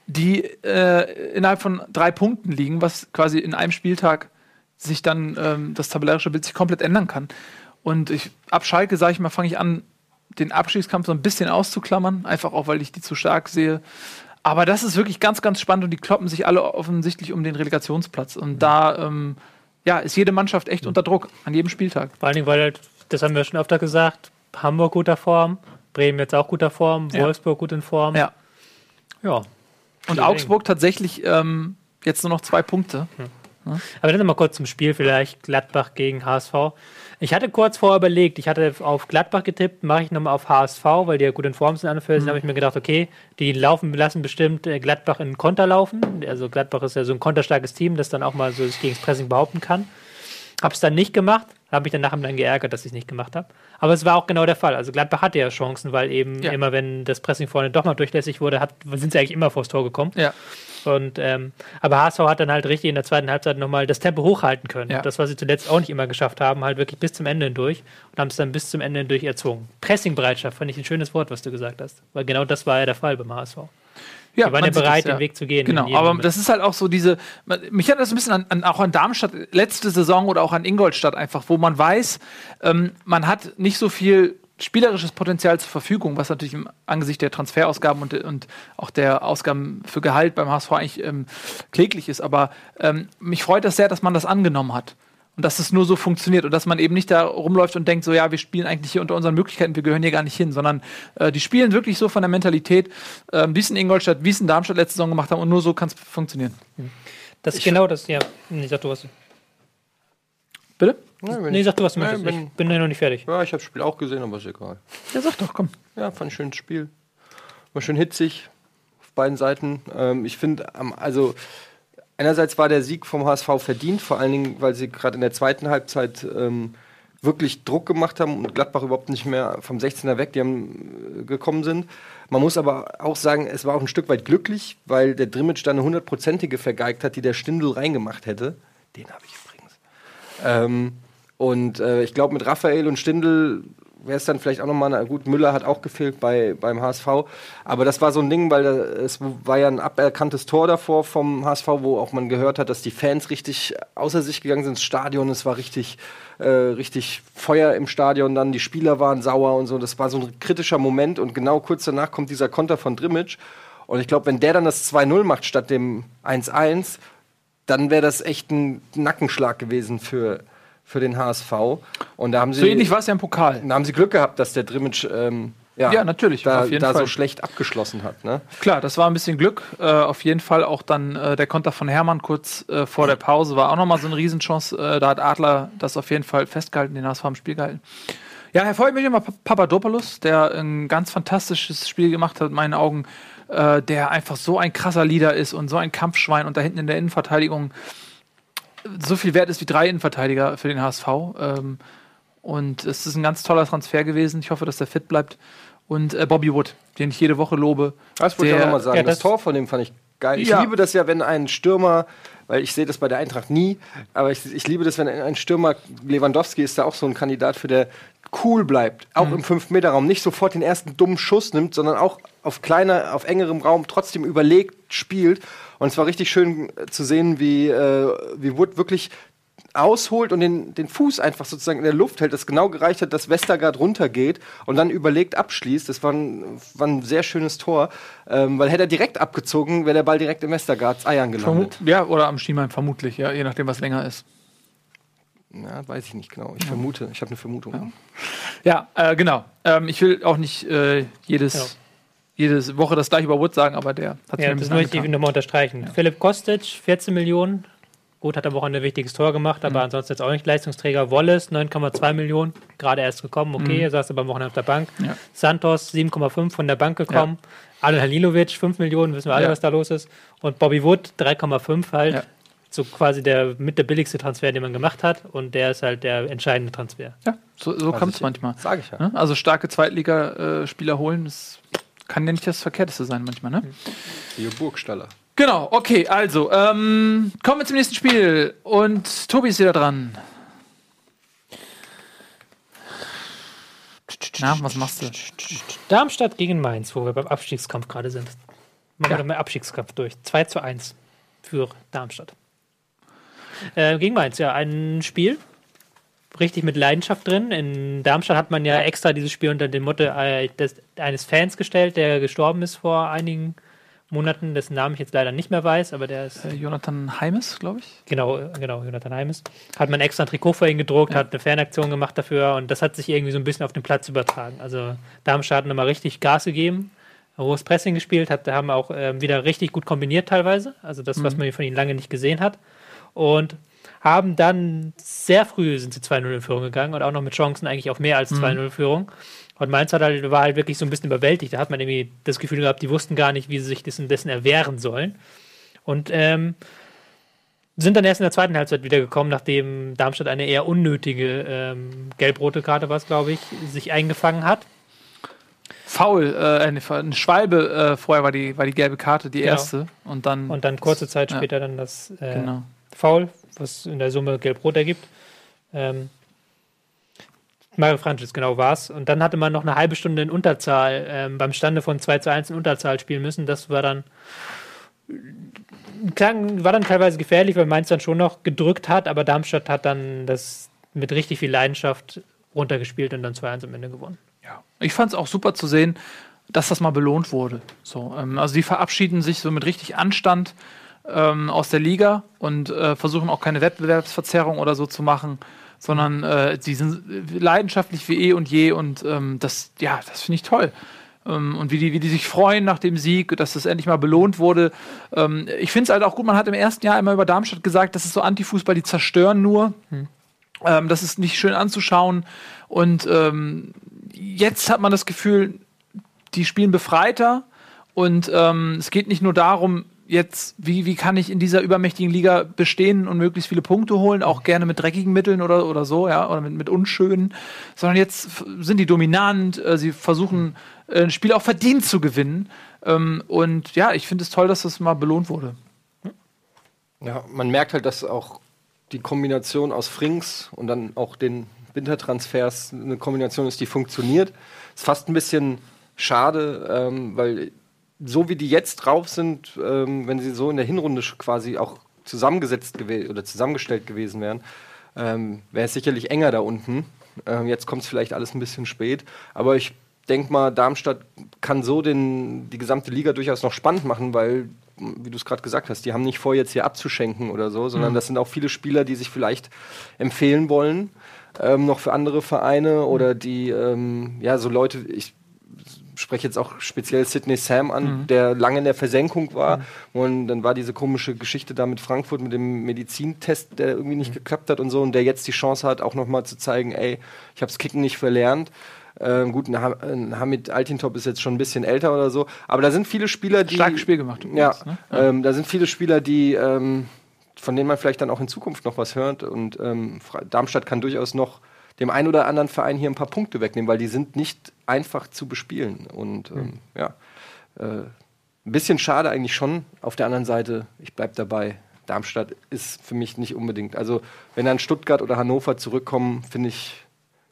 die äh, innerhalb von drei Punkten liegen, was quasi in einem Spieltag sich dann ähm, das tabellarische Bild sich komplett ändern kann. Und ich, ab Schalke, sage ich mal, fange ich an, den Abstiegskampf so ein bisschen auszuklammern, einfach auch, weil ich die zu stark sehe. Aber das ist wirklich ganz, ganz spannend und die kloppen sich alle offensichtlich um den Relegationsplatz. Und da ähm, ja, ist jede Mannschaft echt unter Druck an jedem Spieltag. Vor allen Dingen, weil halt, das haben wir schon öfter gesagt, Hamburg guter Form, Bremen jetzt auch guter Form, ja. Wolfsburg gut in Form. Ja. Ja. Und Augsburg tatsächlich ähm, jetzt nur noch zwei Punkte. Hm. Ja. Aber dann mal kurz zum Spiel vielleicht Gladbach gegen HSV. Ich hatte kurz vorher überlegt, ich hatte auf Gladbach getippt, mache ich nochmal auf HSV, weil die ja gut in Form sind an mhm. habe ich mir gedacht, okay, die laufen, lassen bestimmt äh, Gladbach in Konter laufen. Also Gladbach ist ja so ein konterstarkes Team, das dann auch mal so gegen das Pressing behaupten kann. Habe es dann nicht gemacht, habe mich dann nachher dann geärgert, dass ich es nicht gemacht habe. Aber es war auch genau der Fall. Also Gladbach hatte ja Chancen, weil eben ja. immer, wenn das Pressing vorne doch mal durchlässig wurde, hat, sind sie eigentlich immer vors Tor gekommen. Ja. Und, ähm, aber HSV hat dann halt richtig in der zweiten Halbzeit nochmal das Tempo hochhalten können. Ja. Das, was sie zuletzt auch nicht immer geschafft haben, halt wirklich bis zum Ende hindurch und haben es dann bis zum Ende hindurch erzwungen. Pressingbereitschaft fand ich ein schönes Wort, was du gesagt hast. Weil genau das war ja der Fall beim HSV. Ja, die waren ja bereit, das, ja. den Weg zu gehen. Genau, aber Moment. das ist halt auch so diese, mich hat das ein bisschen an, an, auch an Darmstadt letzte Saison oder auch an Ingolstadt einfach, wo man weiß, ähm, man hat nicht so viel spielerisches Potenzial zur Verfügung, was natürlich im Angesicht der Transferausgaben und, und auch der Ausgaben für Gehalt beim HSV eigentlich ähm, kläglich ist. Aber ähm, mich freut das sehr, dass man das angenommen hat. Und dass es nur so funktioniert und dass man eben nicht da rumläuft und denkt, so ja, wir spielen eigentlich hier unter unseren Möglichkeiten, wir gehören hier gar nicht hin, sondern äh, die spielen wirklich so von der Mentalität, äh, wie es in Ingolstadt, wie es in Darmstadt letzte Saison gemacht haben und nur so kann es funktionieren. Das ist genau das, ja. Ich sag du was. Bitte? Wenn Nee, sag du, was du Ja, möchtest. wenn- Ich bin noch nicht fertig. Ja, ich habe das Spiel auch gesehen, aber ist egal. Ja, sag doch, komm. Ja, fand ein schönes Spiel. War schön hitzig auf beiden Seiten. Ähm, ich finde, also einerseits war der Sieg vom HSV verdient, vor allen Dingen, weil sie gerade in der zweiten Halbzeit ähm, wirklich Druck gemacht haben und Gladbach überhaupt nicht mehr vom 16er weg, die haben äh, gekommen sind. Man muss aber auch sagen, es war auch ein Stück weit glücklich, weil der Drimmitsch da eine hundertprozentige vergeigt hat, die der Stindl reingemacht hätte. Den habe ich übrigens. Ähm, und äh, ich glaube, mit Raphael und Stindl wäre es dann vielleicht auch nochmal, eine- gut, Müller hat auch gefehlt bei, beim HSV, aber das war so ein Ding, weil da, es war ja ein aberkanntes Tor davor vom HSV, wo auch man gehört hat, dass die Fans richtig außer sich gegangen sind. Ins Stadion, es war richtig, äh, richtig Feuer im Stadion, dann. Die Spieler waren sauer und so, das war so ein kritischer Moment. Und genau kurz danach kommt dieser Konter von Drimmitsch. Und ich glaube, wenn der dann das 2-0 macht statt dem 1-1, dann wäre das echt ein Nackenschlag gewesen für, für den HSV. Und da haben sie, So ähnlich war es ja im Pokal. da haben sie Glück gehabt, dass der Drimmitsch ähm, ja, Ja, natürlich, da, auf jeden da so schlecht abgeschlossen hat. Ne? Klar, das war ein bisschen Glück. Äh, auf jeden Fall auch dann äh, der Konter von Hermann kurz äh, vor der Pause war auch nochmal so eine Riesenchance. Äh, da hat Adler das auf jeden Fall festgehalten, den HSV im Spiel gehalten. Ja, hervorheben mich immer Pa- Papadopoulos, der ein ganz fantastisches Spiel gemacht hat, in meinen Augen, äh, der einfach so ein krasser Leader ist und so ein Kampfschwein und da hinten in der Innenverteidigung so viel wert ist wie drei Innenverteidiger für den HSV. Ähm, und es ist ein ganz toller Transfer gewesen. Ich hoffe, dass der fit bleibt. Und äh, Bobby Wood, den ich jede Woche lobe. Das wollte ich auch nochmal sagen. ja, das, das- Tor von dem fand ich geil. Ich Ja. liebe das ja, wenn ein Stürmer, weil ich sehe das bei der Eintracht nie, aber ich, ich liebe das, wenn ein Stürmer, Lewandowski ist da auch so ein Kandidat für der cool bleibt, auch Mhm. im 5-Meter-Raum, nicht sofort den ersten dummen Schuss nimmt, sondern auch auf kleiner, auf engerem Raum trotzdem überlegt spielt. Und es war richtig schön äh, zu sehen, wie, äh, wie Wood wirklich ausholt und den, den Fuß einfach sozusagen in der Luft hält, das genau gereicht hat, dass Westergaard runtergeht und dann überlegt abschließt. Das war ein, war ein sehr schönes Tor, ähm, weil hätte er direkt abgezogen, wäre der Ball direkt im Westergaards Eiern gelandet. Vermu ja, oder am Schienbein vermutlich, ja, je nachdem, was länger ist. Ja, weiß ich nicht genau. Ich vermute, ich habe eine Vermutung. Ja, äh, genau. Ähm, ich will auch nicht äh, jedes, Ja. Jede Woche das gleiche über Wood sagen, aber der hat sich Ja, das möchte ich nochmal unterstreichen. Philipp Kostic, 14 Millionen. Gut, hat am Wochenende ein wichtiges Tor gemacht, aber ansonsten jetzt auch nicht Leistungsträger. Wallace, 9,2 Millionen, gerade erst gekommen, okay, er saß aber am Wochenende auf der Bank. Ja. Santos, 7,5 von der Bank gekommen. Adel Halilovic, 5 Millionen, wissen wir alle, Ja. was da los ist. Und Bobby Wood, 3,5 halt. Ja. So quasi der mit der billigste Transfer, den man gemacht hat. Und der ist halt der entscheidende Transfer. Ja, so, so kommt es manchmal. Sag ich ja. Ne? Also starke Zweitligaspieler holen, das kann ja nicht das Verkehrteste sein manchmal, ne? Theo Burgstaller. Genau, okay, also, ähm, kommen wir zum nächsten Spiel. Und Tobi ist wieder dran. Na, was machst du? Darmstadt gegen Mainz, wo wir beim Abstiegskampf gerade sind. Machen Ja. wir mal Abstiegskampf durch. 2 zu 1 für Darmstadt. Äh, gegen Mainz, ja, ein Spiel. Richtig mit Leidenschaft drin. In Darmstadt hat man ja extra dieses Spiel unter dem Motto äh, eines Fans gestellt, der gestorben ist vor einigen Monaten, dessen Namen ich jetzt leider nicht mehr weiß, aber der ist Äh, Jonathan Heimes, glaube ich. Genau, äh, genau, Jonathan Heimes. Hat man extra ein Trikot für ihn gedruckt, hat eine Fanaktion gemacht dafür und das hat sich irgendwie so ein bisschen auf den Platz übertragen. Also Darmstadt hat nochmal richtig Gas gegeben, hohes Pressing gespielt, hat, haben auch ähm, wieder richtig gut kombiniert teilweise. Also das, was man von ihnen lange nicht gesehen hat. Und haben dann sehr früh sind sie 2-0 in Führung gegangen und auch noch mit Chancen eigentlich auf mehr als 2-0 Führung. Und Mainz hat halt, war halt wirklich so ein bisschen überwältigt. Da hat man irgendwie das Gefühl gehabt, die wussten gar nicht, wie sie sich dessen, dessen erwehren sollen. Und ähm, sind dann erst in der zweiten Halbzeit wiedergekommen, nachdem Darmstadt eine eher unnötige ähm, gelb-rote Karte, was glaube ich, sich eingefangen hat. Foul, äh, eine, Schwalbe äh, vorher war die, war die gelbe Karte, die Genau. erste. Und dann. Und dann kurze Zeit Ja. später dann das äh, Genau. Foul, was in der Summe gelb-rot ergibt. Ähm, Mario Francis, genau war's. Und dann hatte man noch eine halbe Stunde in Unterzahl, ähm, beim Stande von 2 zu 1 in Unterzahl spielen müssen. Das war dann klang, war dann teilweise gefährlich, weil Mainz dann schon noch gedrückt hat, aber Darmstadt hat dann das mit richtig viel Leidenschaft runtergespielt und dann 2-1 am Ende gewonnen. Ja. Ich fand es auch super zu sehen, dass das mal belohnt wurde. So, ähm, also die verabschieden sich so mit richtig Anstand ähm, aus der Liga und äh, versuchen auch keine Wettbewerbsverzerrung oder so zu machen, sondern äh, sie sind leidenschaftlich wie eh und je und ähm, das, ja, das finde ich toll. Ähm, und wie die, wie die sich freuen nach dem Sieg, dass das endlich mal belohnt wurde. Ähm, ich finde es halt auch gut, man hat im ersten Jahr immer über Darmstadt gesagt, das ist so Antifußball, die zerstören nur. Ähm, das ist nicht schön anzuschauen. Und ähm, jetzt hat man das Gefühl, die spielen befreiter. Und ähm, es geht nicht nur darum, jetzt, wie, wie kann ich in dieser übermächtigen Liga bestehen und möglichst viele Punkte holen, auch gerne mit dreckigen Mitteln oder, oder so, ja, oder mit, mit unschönen, sondern jetzt sind die dominant, äh, sie versuchen, äh, ein Spiel auch verdient zu gewinnen. Ähm, und ja, ich finde es toll, dass das mal belohnt wurde. Ja, man merkt halt, dass auch die Kombination aus Frings und dann auch den Wintertransfers eine Kombination ist, die funktioniert. Ist fast ein bisschen schade, ähm, weil so wie die jetzt drauf sind, ähm, wenn sie so in der Hinrunde quasi auch zusammengesetzt oder zusammengestellt gewesen wären, ähm, wäre es sicherlich enger da unten. Ähm, jetzt kommt es vielleicht alles ein bisschen spät, aber ich denke mal, Darmstadt kann so den, die gesamte Liga durchaus noch spannend machen, weil, wie du es gerade gesagt hast, die haben nicht vor, jetzt hier abzuschenken oder so, sondern das sind auch viele Spieler, die sich vielleicht empfehlen wollen, ähm, noch für andere Vereine oder die, ähm, ja, so Leute, ich spreche jetzt auch speziell Sidney Sam an, der lange in der Versenkung war. Und dann war diese komische Geschichte da mit Frankfurt, mit dem Medizintest, der irgendwie nicht geklappt hat und so. Und der jetzt die Chance hat, auch nochmal zu zeigen, ey, ich habe das Kicken nicht verlernt. Ähm, gut, ein, Ha- ein Hamid Altintop ist jetzt schon ein bisschen älter oder so. Aber da sind viele Spieler, die. Starkes Spiel gemacht. Ja, ne? Ähm, da sind viele Spieler, die, ähm, von denen man vielleicht dann auch in Zukunft noch was hört. Und ähm, Darmstadt kann durchaus noch dem einen oder anderen Verein hier ein paar Punkte wegnehmen, weil die sind nicht einfach zu bespielen. Und ähm, ja, äh, ein bisschen schade eigentlich schon. Auf der anderen Seite, ich bleib dabei. Darmstadt ist für mich nicht unbedingt. Also, wenn dann Stuttgart oder Hannover zurückkommen, finde ich,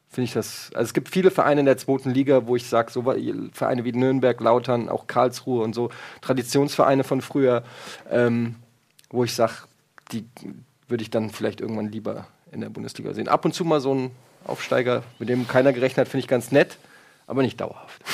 finde ich das. Also, es gibt viele Vereine in der zweiten Liga, wo ich sage, so Vereine wie Nürnberg, Lautern, auch Karlsruhe und so, Traditionsvereine von früher, ähm, wo ich sage, die würde ich dann vielleicht irgendwann lieber in der Bundesliga sehen. Ab und zu mal so ein Aufsteiger, mit dem keiner gerechnet hat, finde ich ganz nett, aber nicht dauerhaft.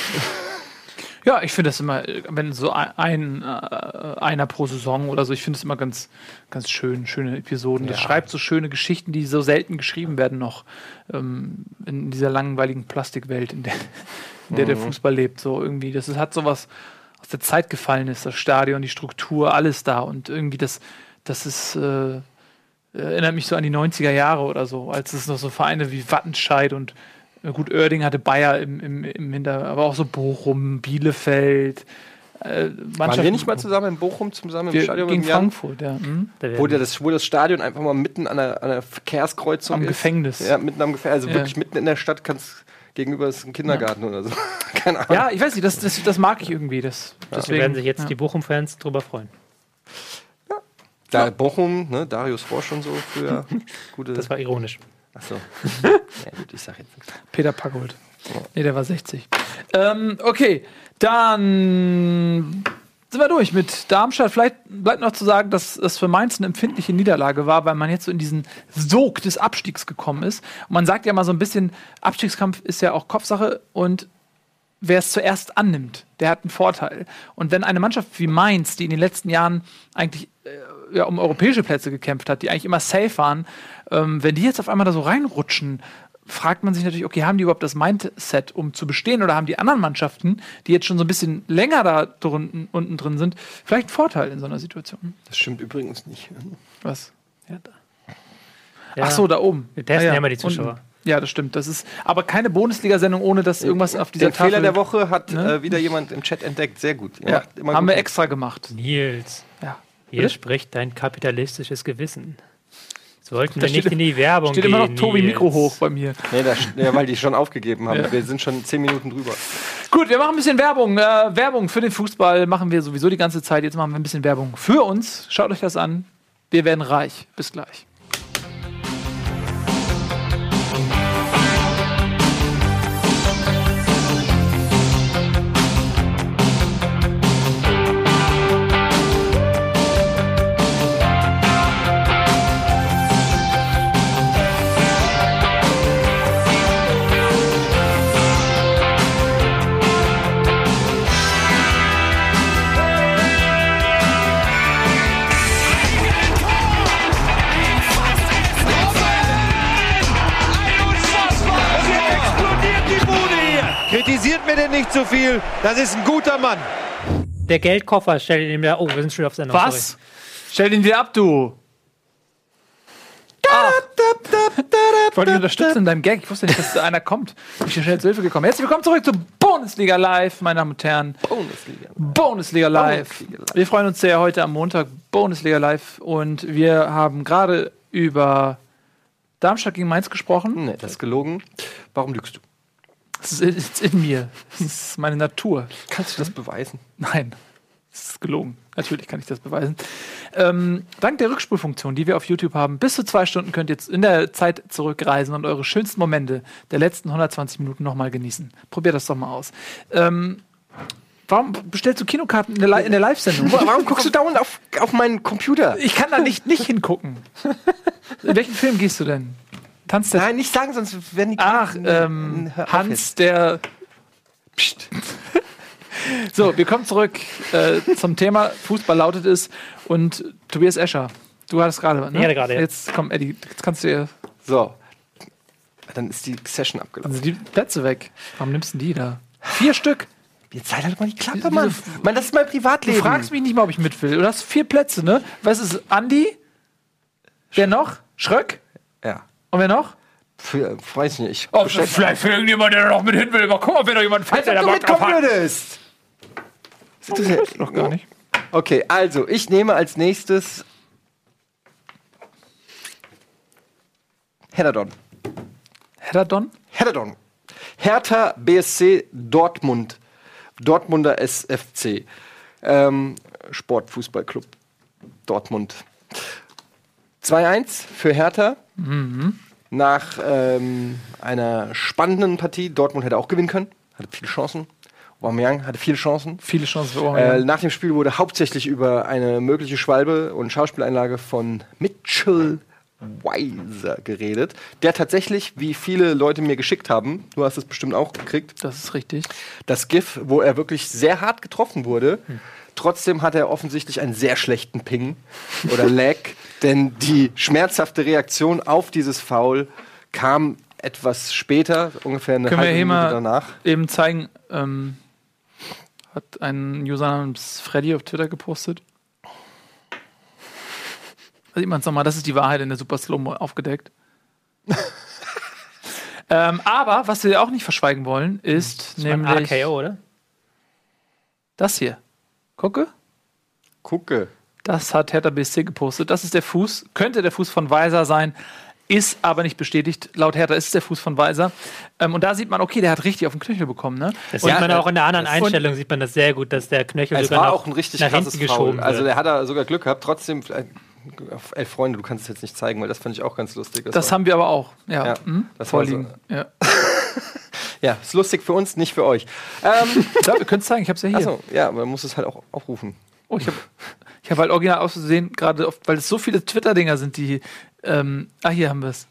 Ja, ich finde das immer, wenn so ein, äh, einer pro Saison oder so, ich finde es immer ganz, ganz schön, schöne Episoden. Das Ja. schreibt so schöne Geschichten, die so selten geschrieben werden noch ähm, in dieser langweiligen Plastikwelt, in der, in der der Fußball lebt. So irgendwie, das ist, hat sowas aus der Zeit gefallen ist, das Stadion, die Struktur, alles da und irgendwie das, das ist äh, erinnert mich so an die 90er Jahre oder so, als es noch so Vereine wie Wattenscheid und äh, gut, Oerding hatte Bayer im, im, im Hinter, aber auch so Bochum, Bielefeld. Äh, Waren wir nicht mal zusammen in Bochum zusammen im wir, Stadion gegen? Frankfurt, ja. Hm? Da Wo, der das, wo das Stadion einfach mal mitten an der, an der Verkehrskreuzung Am ist. Gefängnis. Ja, mitten am Gefängnis. Also Ja. wirklich mitten in der Stadt kannst gegenüber ist ein Kindergarten oder so. Keine Ahnung. Ja, ich weiß nicht, das, das, das mag ich irgendwie. Das, da deswegen, werden sich jetzt ja. die Bochum-Fans drüber freuen. Da Bochum, ne, Darius Forsch und so früher. Gute. Das war ironisch. Achso. ja, gut, ich sag jetzt nichts. Peter Packold. Nee, der war 60. Ähm, okay, dann sind wir durch mit Darmstadt. Vielleicht bleibt noch zu sagen, dass es für Mainz eine empfindliche Niederlage war, weil man jetzt so in diesen Sog des Abstiegs gekommen ist. Und man sagt ja mal so ein bisschen, Abstiegskampf ist ja auch Kopfsache und wer es zuerst annimmt, der hat einen Vorteil. Und wenn eine Mannschaft wie Mainz, die in den letzten Jahren eigentlich äh, ja, um europäische Plätze gekämpft hat, die eigentlich immer safe waren, ähm, wenn die jetzt auf einmal da so reinrutschen, fragt man sich natürlich, okay, haben die überhaupt das Mindset, um zu bestehen, oder haben die anderen Mannschaften, die jetzt schon so ein bisschen länger da drunten, unten drin sind, vielleicht einen Vorteil in so einer Situation? Das stimmt übrigens nicht. Was? Ja, Ach so, da oben. Wir testen Ah, ja immer die Zuschauer. unten. Ja, das stimmt. Das ist aber keine Bundesliga-Sendung, ohne dass irgendwas auf dieser Den Tafel. Fehler der Woche hat Ne? äh, wieder jemand im Chat entdeckt. Sehr gut. Ja, haben gut. wir extra gemacht. Nils, Hier Bitte? spricht dein kapitalistisches Gewissen. Sollten Da wir nicht steht- in die Werbung Steht gehen. immer noch Tobi. Mikro hoch bei mir. Nee, das, ja, weil die schon aufgegeben haben. Ja. Wir sind schon zehn Minuten drüber. Gut, wir machen ein bisschen Werbung. Äh, Werbung für den Fußball machen wir sowieso die ganze Zeit. Jetzt machen wir ein bisschen Werbung für uns. Schaut euch das an. Wir werden reich. Bis gleich. Denn nicht so viel. Das ist ein guter Mann. Der Geldkoffer stellt ihm da. Oh, wir sind schon auf Sendung. Was? sorry. Stell den wieder ab, du. Ich wollte dich unterstützen in deinem Gag. Ich wusste nicht, dass einer kommt. Ich bin schnell zur Hilfe gekommen. Herzlich willkommen zurück zu Bundesliga Live, meine Damen und Herren. Bundesliga. Bundesliga Live. Bundesliga Live. Wir freuen uns sehr heute am Montag Bundesliga Live und wir haben gerade über Darmstadt gegen Mainz gesprochen. Nee, das ist gelogen. Warum lügst du? Das ist in, ist in mir. Das ist meine Natur. Kannst du das beweisen? Nein, das ist gelogen. Natürlich kann ich das beweisen. Ähm, dank der Rückspulfunktion, die wir auf YouTube haben, bis zu zwei Stunden könnt ihr jetzt in der Zeit zurückreisen und eure schönsten Momente der letzten 120 Minuten nochmal genießen. Probiert das doch mal aus. Ähm, warum bestellst du Kinokarten in der, Li- der Live-Sendung? Warum guckst du dauernd auf, auf meinen Computer? Ich kann da nicht, nicht hingucken. In welchen Film gehst du denn? Tanz der Nein, nicht sagen, sonst werden die Ach, Karten- ähm, Hans, der. Psst. so, wir kommen zurück äh, zum Thema. Fußball lautet es. Und Tobias Escher, du hattest gerade. Ne? Ich hatte gerade, ja. Jetzt komm, Eddie, jetzt kannst du dir So. Dann ist die Session abgelaufen. also die Plätze weg. Warum nimmst du die da? Vier Stück. Jetzt halt halt mal die Klappe, Mann. Mann, das ist mein Du Privatleben. fragst mich nicht mal, ob ich mit will. Du hast vier Plätze, ne? Was ist Andi? Wer noch? Schröck? Ja. Und wer noch? Für, weiß ich nicht. Oh, vielleicht für irgendjemand, der da noch mit hin will. Mal gucken, ob wir noch jemanden ob der da Bock drauf mitkommen hat. würdest. Das interessiert Noch gar nicht. Okay, also ich nehme als nächstes Herdadon. Hedderdon? Herdadon. Hertha BSC Dortmund. Dortmunder SFC. Ähm, Sportfußballclub Dortmund. 2-1 für Hertha. Nach ähm, einer spannenden Partie. Dortmund hätte auch gewinnen können. Hatte viele Chancen. Aubameyang hatte viele Chancen. Viele Chancen für Äh, Aubameyang. nach dem Spiel wurde hauptsächlich über eine mögliche Schwalbe und Schauspieleinlage von Mitchell Weiser geredet, der tatsächlich, wie viele Leute mir geschickt haben, du hast es bestimmt auch gekriegt, Das ist richtig. das GIF, wo er wirklich sehr hart getroffen wurde. Trotzdem hat er offensichtlich einen sehr schlechten Ping oder Lag, denn die schmerzhafte Reaktion auf dieses Foul kam etwas später, ungefähr eine Können wir halbe hier Minute mal danach. eben zeigen, ähm, hat ein User namens Freddy auf Twitter gepostet. Da sieht man es nochmal, das ist die Wahrheit in der Super Slow aufgedeckt. ähm, aber was wir auch nicht verschweigen wollen, ist Das war ein nämlich RKO, oder? das hier. Gucke. Gucke. Das hat Hertha BSC gepostet. Das ist der Fuß, könnte der Fuß von Weiser sein, ist aber nicht bestätigt. Laut Hertha ist es der Fuß von Weiser. Ähm, und da sieht man, okay, der hat richtig auf den Knöchel bekommen. Ne? Das Und- sieht man Ja, auch in der anderen das- Einstellung, sieht man das sehr gut, dass der Knöchel Es sogar war auch ein richtig nach krasses hinten Foul. Also der hat da sogar Glück gehabt. Trotzdem, äh, elf Freunde, du kannst es jetzt nicht zeigen, weil das fand ich auch ganz lustig. Das war- haben wir aber auch. Ja, Ja, hm? das war vorliegen. Ja. ja, ist lustig für uns, nicht für euch. Ähm, ja, wir können es zeigen. Ich habe es ja hier. achso, ja, man muss es halt auch aufrufen. Oh, ich habe ich hab halt original auszusehen, gerade auf- weil es so viele Twitter-Dinger sind, die. Ähm, ah, hier haben wir es.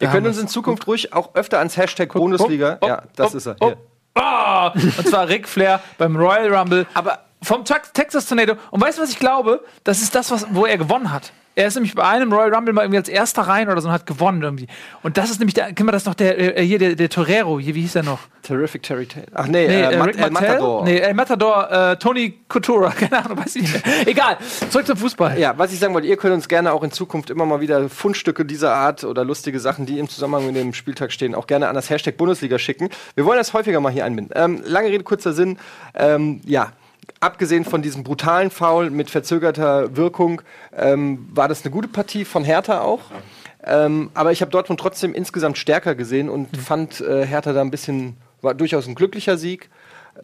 Ihr könnt uns in. Zukunft ruhig auch öfter ans Hashtag Bundesliga. ja, das ist er. Hier. Ah! Und zwar Ric Flair beim Royal Rumble. Aber Vom Tex- Texas Tornado. Und weißt du, was ich glaube? Das ist das, was, wo er gewonnen hat. Er ist nämlich bei einem Royal Rumble mal irgendwie als erster rein oder so und hat gewonnen irgendwie. Und das ist nämlich der, kennen wir das noch, der, äh, hier, der, der Torero, hier, wie hieß der noch? Terrific Terry Taylor. Ach nee, Nee, äh, äh, Mat Rick El Martel? Matador. Nee, El Matador, äh, Tony Couture, keine Ahnung, weiß ich nicht mehr. Egal, zurück zum Fußball. Ja, was ich sagen wollte, ihr könnt uns gerne auch in Zukunft immer mal wieder Fundstücke dieser Art oder lustige Sachen, die im Zusammenhang mit dem Spieltag stehen, auch gerne an das Hashtag Bundesliga schicken. Wir wollen das häufiger mal hier einbinden. Ähm, lange Rede, kurzer Sinn. Ähm, ja, abgesehen von diesem brutalen Foul mit verzögerter Wirkung, ähm, war das eine gute Partie von Hertha auch. Ähm, aber ich habe Dortmund trotzdem insgesamt stärker gesehen und fand äh, Hertha da ein bisschen, war durchaus ein glücklicher Sieg.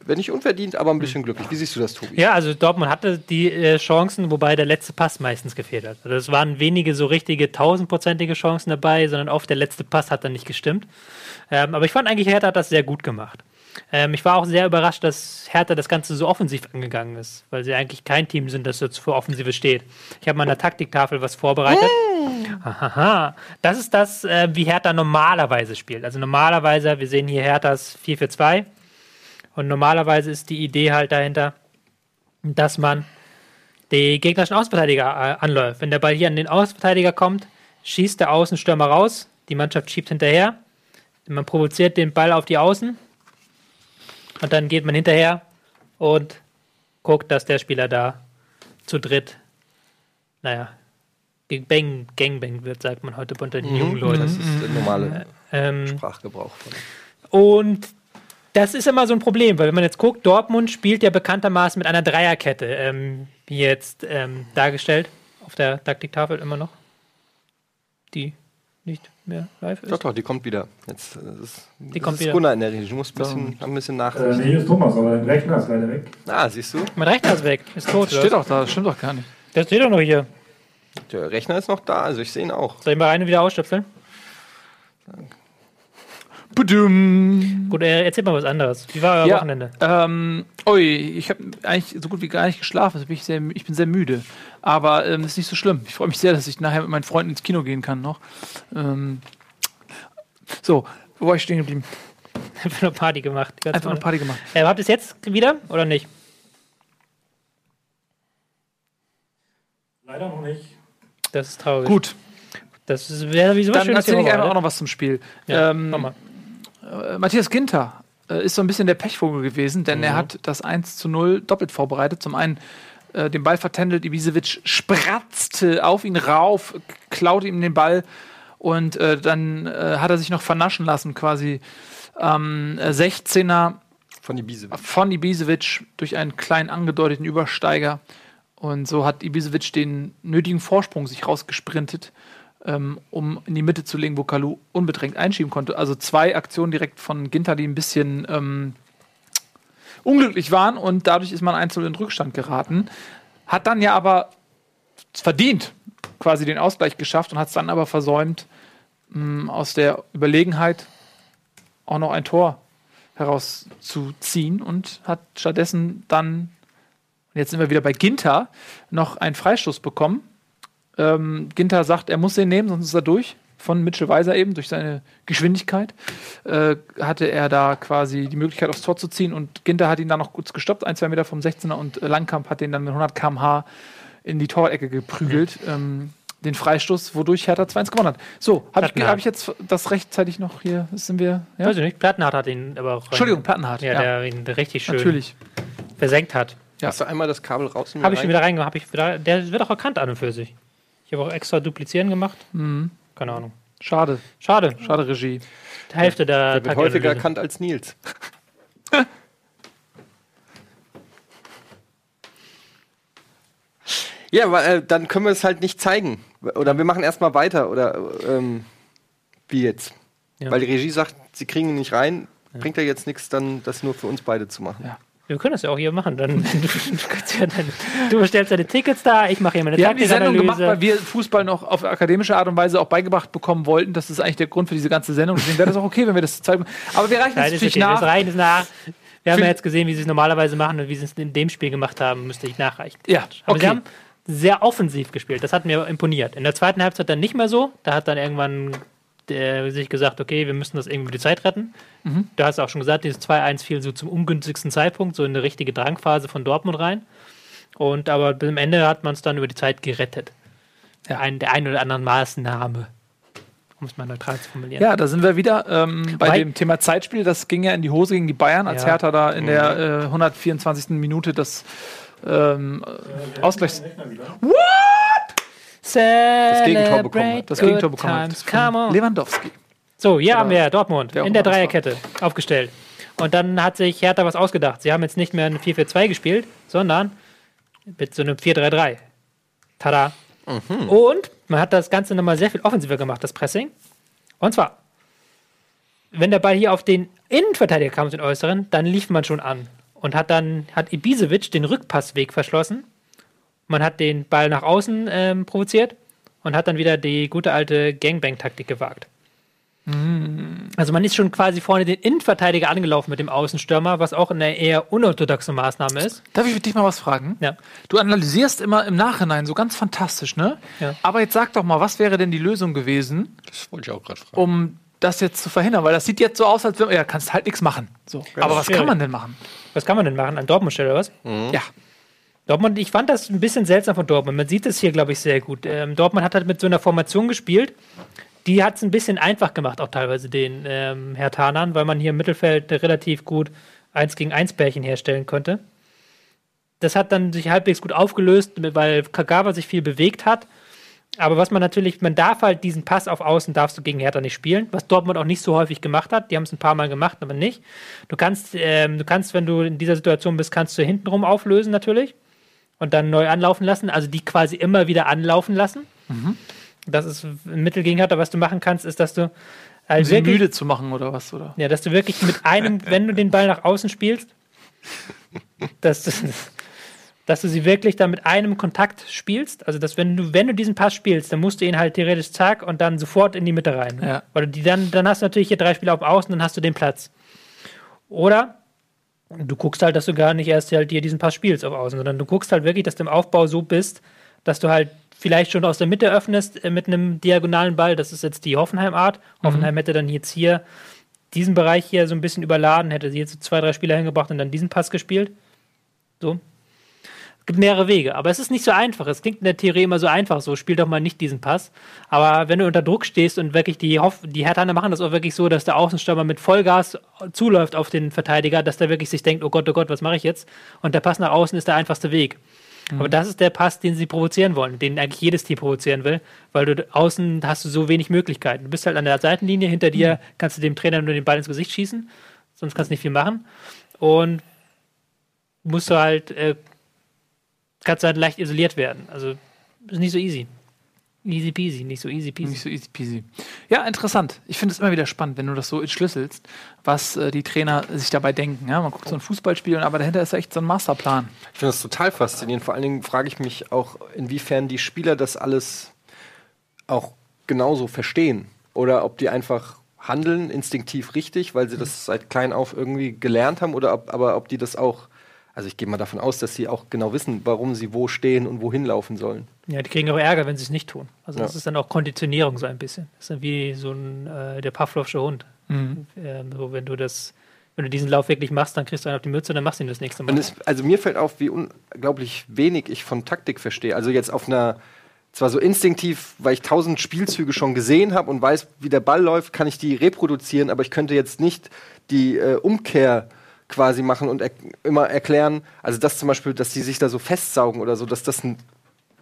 Wenn nicht unverdient, aber ein bisschen glücklich. Wie siehst du das, Tobi? Ja, also Dortmund hatte die äh, Chancen, wobei der letzte Pass meistens gefehlt hat. Also es waren wenige so richtige tausendprozentige Chancen dabei, sondern oft der letzte Pass hat dann nicht gestimmt. Ähm, aber ich fand eigentlich, Hertha hat das sehr gut gemacht. Ähm, ich war auch sehr überrascht, dass Hertha das Ganze so offensiv angegangen ist, weil sie eigentlich kein Team sind, das jetzt für Offensive steht. Ich habe mal an der Taktiktafel was vorbereitet. Haha. Das ist das, äh, wie Hertha normalerweise spielt. Also normalerweise, wir sehen hier Herthas 4-4-2. Und normalerweise ist die Idee halt dahinter, dass man die gegnerischen Außenverteidiger äh, anläuft. Wenn der Ball hier an den Außenverteidiger kommt, schießt der Außenstürmer raus, die Mannschaft schiebt hinterher, man provoziert den Ball auf die Außen und dann geht man hinterher und guckt, dass der Spieler da zu dritt, naja, gebang, gangbang wird, sagt man heute unter den jungen Das Leuten. ist der normale Ähm, Sprachgebrauch. Von. und das ist immer so ein Problem, weil wenn man jetzt guckt, Dortmund spielt ja bekanntermaßen mit einer Dreierkette, ähm, wie jetzt ähm, dargestellt auf der Taktiktafel immer noch, die nicht mehr live ist. Doch, doch, die kommt wieder. Jetzt, äh, ist, Die das kommt ist wieder. Gunnar in der Regie. Du musst ein bisschen, ein bisschen Äh, nachrichten. nee, hier ist Thomas, aber dein Rechner ist leider weg. Ah, siehst du? Mein Rechner ist weg, ist tot. Das steht auch da, das stimmt doch gar nicht. Der steht doch noch hier. Der Rechner ist noch da, also ich sehe ihn auch. Soll ich mal rein und wieder ausstöpseln? Badum. Gut, äh, erzähl mal was anderes. Wie war euer Ja, Wochenende? ähm, ui, ich habe eigentlich so gut wie gar nicht geschlafen. Also bin ich, sehr, ich bin sehr müde. Aber ähm, ist nicht so schlimm. Ich freue mich sehr, dass ich nachher mit meinen Freunden ins Kino gehen kann noch. Ähm, so, wo war ich stehen geblieben? Einfach nur Party gemacht. Einfach eine Woche. Party gemacht. Äh, habt ihr es jetzt wieder oder nicht? Leider noch nicht. Das ist traurig. Gut, Das wäre wie so was dann erzähle ich einfach auch noch was zum Spiel. Ja, ähm, mach mal. Äh, Matthias Ginter äh, ist so ein bisschen der Pechvogel gewesen, denn er hat das 1 zu 0 doppelt vorbereitet. Zum einen äh, den Ball vertändelt, Ibisevic spratzte auf ihn rauf, klaute ihm den Ball und äh, dann äh, hat er sich noch vernaschen lassen, quasi ähm, äh, 16er Von Ibisevic. von Ibisevic durch einen kleinen angedeuteten Übersteiger. Und so hat Ibisevic den nötigen Vorsprung sich rausgesprintet, ähm, um in die Mitte zu legen, wo Kalu unbedrängt einschieben konnte. Also zwei Aktionen direkt von Ginter, die ein bisschen ähm, unglücklich waren und dadurch ist man einzeln in Rückstand geraten. Hat dann ja aber verdient quasi den Ausgleich geschafft und hat es dann aber versäumt, mh, aus der Überlegenheit auch noch ein Tor herauszuziehen und hat stattdessen dann, jetzt sind wir wieder bei Ginter, noch einen Freistoß bekommen. Ähm, Ginter sagt, er muss den nehmen, sonst ist er durch. Von Mitchell Weiser eben, durch seine Geschwindigkeit, äh, hatte er da quasi die Möglichkeit aufs Tor zu ziehen und Ginter hat ihn dann noch kurz gestoppt, ein, zwei Meter vom 16er und äh, Langkamp hat den dann mit 100 km/h in die Torecke geprügelt. Ähm, den Freistoß, wodurch Hertha 2-1 gewonnen hat. So, habe ich, hab ich jetzt das rechtzeitig noch hier? Sind wir? Ja? Weiß ich nicht. Plattenhardt hat ihn aber auch. Entschuldigung, Plattenhardt. Ja, der ihn richtig schön Natürlich. versenkt hat. Ja. Hast du einmal das Kabel raus? und Habe ich schon wieder reingemacht. Hab ich wieder, der wird auch erkannt an und für sich. Ich habe auch extra duplizieren gemacht. Mhm. Keine Ahnung. Schade. Schade. Schade, Regie. Die Hälfte der Der wird häufiger erkannt als Nils. ja, aber, äh, dann können wir es halt nicht zeigen. Oder wir machen erstmal weiter. Oder ähm, wie jetzt? Ja. Weil die Regie sagt, sie kriegen ihn nicht rein. Bringt ja jetzt nichts, dann das nur für uns beide zu machen. Ja. Wir können das ja auch hier machen. Dann, du, du, ja dann, du bestellst deine Tickets da, ich mache hier meine Wir haben die Sendung gemacht, weil wir Fußball noch auf akademische Art und Weise auch beigebracht bekommen wollten. Das ist eigentlich der Grund für diese ganze Sendung. Deswegen wäre das auch okay, wenn wir das zeigen. Aber wir reichen ist natürlich okay. Das nach. reicht ist nach. Wir haben ja jetzt gesehen, wie sie es normalerweise machen und wie sie es in dem Spiel gemacht haben, müsste ich nachreichen. Ja, Aber sie okay. haben sehr offensiv gespielt. Das hat mir imponiert. In der zweiten Halbzeit dann nicht mehr so. Da hat dann irgendwann der, sich gesagt, okay, wir müssen das irgendwie über die Zeit retten. Mhm. Du hast auch schon gesagt, dieses 2-1 fiel so zum ungünstigsten Zeitpunkt, so in eine richtige Drangphase von Dortmund rein. Und aber bis am Ende hat man es dann über die Zeit gerettet. Der, ein, der ein oder anderen Maßnahme, um es mal neutral zu formulieren. Ja, da sind wir wieder ähm, bei Wobei- dem Thema Zeitspiel. Das ging ja in die Hose gegen die Bayern, als Ja. Hertha da in der äh, 124. Minute das ähm, Ausgleichs... Rechner wieder. Das Gegentor bekommen hat. Das Gegentor bekommen hat. Come on. Lewandowski. So, hier haben wir Dortmund in der. Dreierkette aufgestellt. Und dann hat sich Hertha was ausgedacht. Sie haben jetzt nicht mehr ein 4-4-2 gespielt, sondern mit so einem 4-3-3. Tada. Mhm. Und man hat das Ganze nochmal sehr viel offensiver gemacht, das Pressing. Und zwar, wenn der Ball hier auf den Innenverteidiger kam, den äußeren, dann lief man schon an. Und hat dann, hat Ibisevic den Rückpassweg verschlossen. Man hat den Ball nach außen ähm, provoziert und hat dann wieder die gute alte Gangbang-Taktik gewagt. Also man ist schon quasi vorne den Innenverteidiger angelaufen mit dem Außenstürmer, was auch eine eher unorthodoxe Maßnahme ist. Darf ich dich mal was fragen? Ja. Du analysierst immer im Nachhinein so ganz fantastisch, ne? Ja. Aber jetzt sag doch mal, was wäre denn die Lösung gewesen, Das wollte ich auch gerade fragen. um das jetzt zu verhindern? Weil das sieht jetzt so aus, als wenn ja, kannst halt nichts machen. So. Aber was schwierig. kann man denn machen? Was kann man denn machen? An Dortmund-Stelle oder was? Ja. Dortmund, ich fand das ein bisschen seltsam von Dortmund. Man sieht es hier, glaube ich, sehr gut. Ähm, Dortmund hat halt mit so einer Formation gespielt. Die hat es ein bisschen einfach gemacht, auch teilweise den ähm, Herr Tanern, weil man hier im Mittelfeld relativ gut 1 gegen 1 Bärchen herstellen konnte. Das hat dann sich halbwegs gut aufgelöst, weil Kagawa sich viel bewegt hat. Aber was man natürlich, man darf halt diesen Pass auf Außen darfst du gegen Hertha nicht spielen, was Dortmund auch nicht so häufig gemacht hat. Die haben es ein paar Mal gemacht, aber nicht. Du kannst, ähm, du kannst, wenn du in dieser Situation bist, kannst du hintenrum auflösen natürlich und dann neu anlaufen lassen. Also die quasi immer wieder anlaufen lassen. Das ist ein Mittel gegen Hertha. Was du machen kannst, ist, dass du Um halt sie wirklich, müde zu machen oder was, oder? ja, dass du wirklich mit einem, wenn du den Ball nach außen spielst, dass du, dass du sie wirklich dann mit einem Kontakt spielst. Also, dass wenn du, wenn du diesen Pass spielst, dann musst du ihn halt theoretisch zack und dann sofort in die Mitte rein. Ja. Oder die dann, dann hast du natürlich hier drei Spieler auf Außen, dann hast du den Platz. Oder du guckst halt, dass du gar nicht erst halt dir diesen Pass spielst auf Außen, sondern du guckst halt wirklich, dass du im Aufbau so bist, dass du halt vielleicht schon aus der Mitte öffnest äh, mit einem diagonalen Ball. Das ist jetzt die Hoffenheim-Art. Hoffenheim hätte dann jetzt hier diesen Bereich hier so ein bisschen überladen, hätte sie jetzt so zwei, drei Spieler hingebracht und dann diesen Pass gespielt. So. Es gibt mehrere Wege, aber es ist nicht so einfach. Es klingt in der Theorie immer so einfach, so spiel doch mal nicht diesen Pass. Aber wenn du unter Druck stehst und wirklich die Hoff die Herthaner machen das auch wirklich so, dass der Außenstürmer mit Vollgas zuläuft auf den Verteidiger, dass der wirklich sich denkt, oh Gott, oh Gott, was mache ich jetzt? Und der Pass nach außen ist der einfachste Weg. Aber das ist der Pass, den sie provozieren wollen, den eigentlich jedes Team provozieren will, weil du außen hast du so wenig Möglichkeiten. Du bist halt an der Seitenlinie, hinter dir kannst du dem Trainer nur den Ball ins Gesicht schießen, sonst kannst du nicht viel machen. Und musst du halt, äh, kannst du halt leicht isoliert werden. Also ist nicht so easy. Easy peasy, nicht so easy peasy. Nicht so easy peasy. Ja, interessant. Ich finde es immer wieder spannend, wenn du das so entschlüsselst, was äh, die Trainer sich dabei denken. Ja, man guckt so ein Fußballspiel, aber dahinter ist echt so ein Masterplan. Ich finde das total faszinierend. Vor allen Dingen frage ich mich auch, inwiefern die Spieler das alles auch genauso verstehen. Oder ob die einfach handeln, instinktiv richtig, weil sie das seit klein auf irgendwie gelernt haben. Oder ob, aber ob die das auch, also ich gehe mal davon aus, dass sie auch genau wissen, warum sie wo stehen und wohin laufen sollen. Ja, die kriegen auch Ärger, wenn sie es nicht tun. Also das Ja. ist dann auch Konditionierung so ein bisschen. Das ist dann wie so ein äh, der Pavlovsche Hund. Mhm. Ähm, so, wenn du das, wenn du diesen Lauf wirklich machst, dann kriegst du einen auf die Mütze und dann machst du ihn das nächste Mal. Und es, also mir fällt auf, wie unglaublich wenig ich von Taktik verstehe. Also jetzt auf einer, zwar so instinktiv, weil ich tausend Spielzüge schon gesehen habe und weiß, wie der Ball läuft, kann ich die reproduzieren, aber ich könnte jetzt nicht die äh, Umkehr quasi machen und er immer erklären, also das zum Beispiel, dass die sich da so festsaugen oder so, dass das ein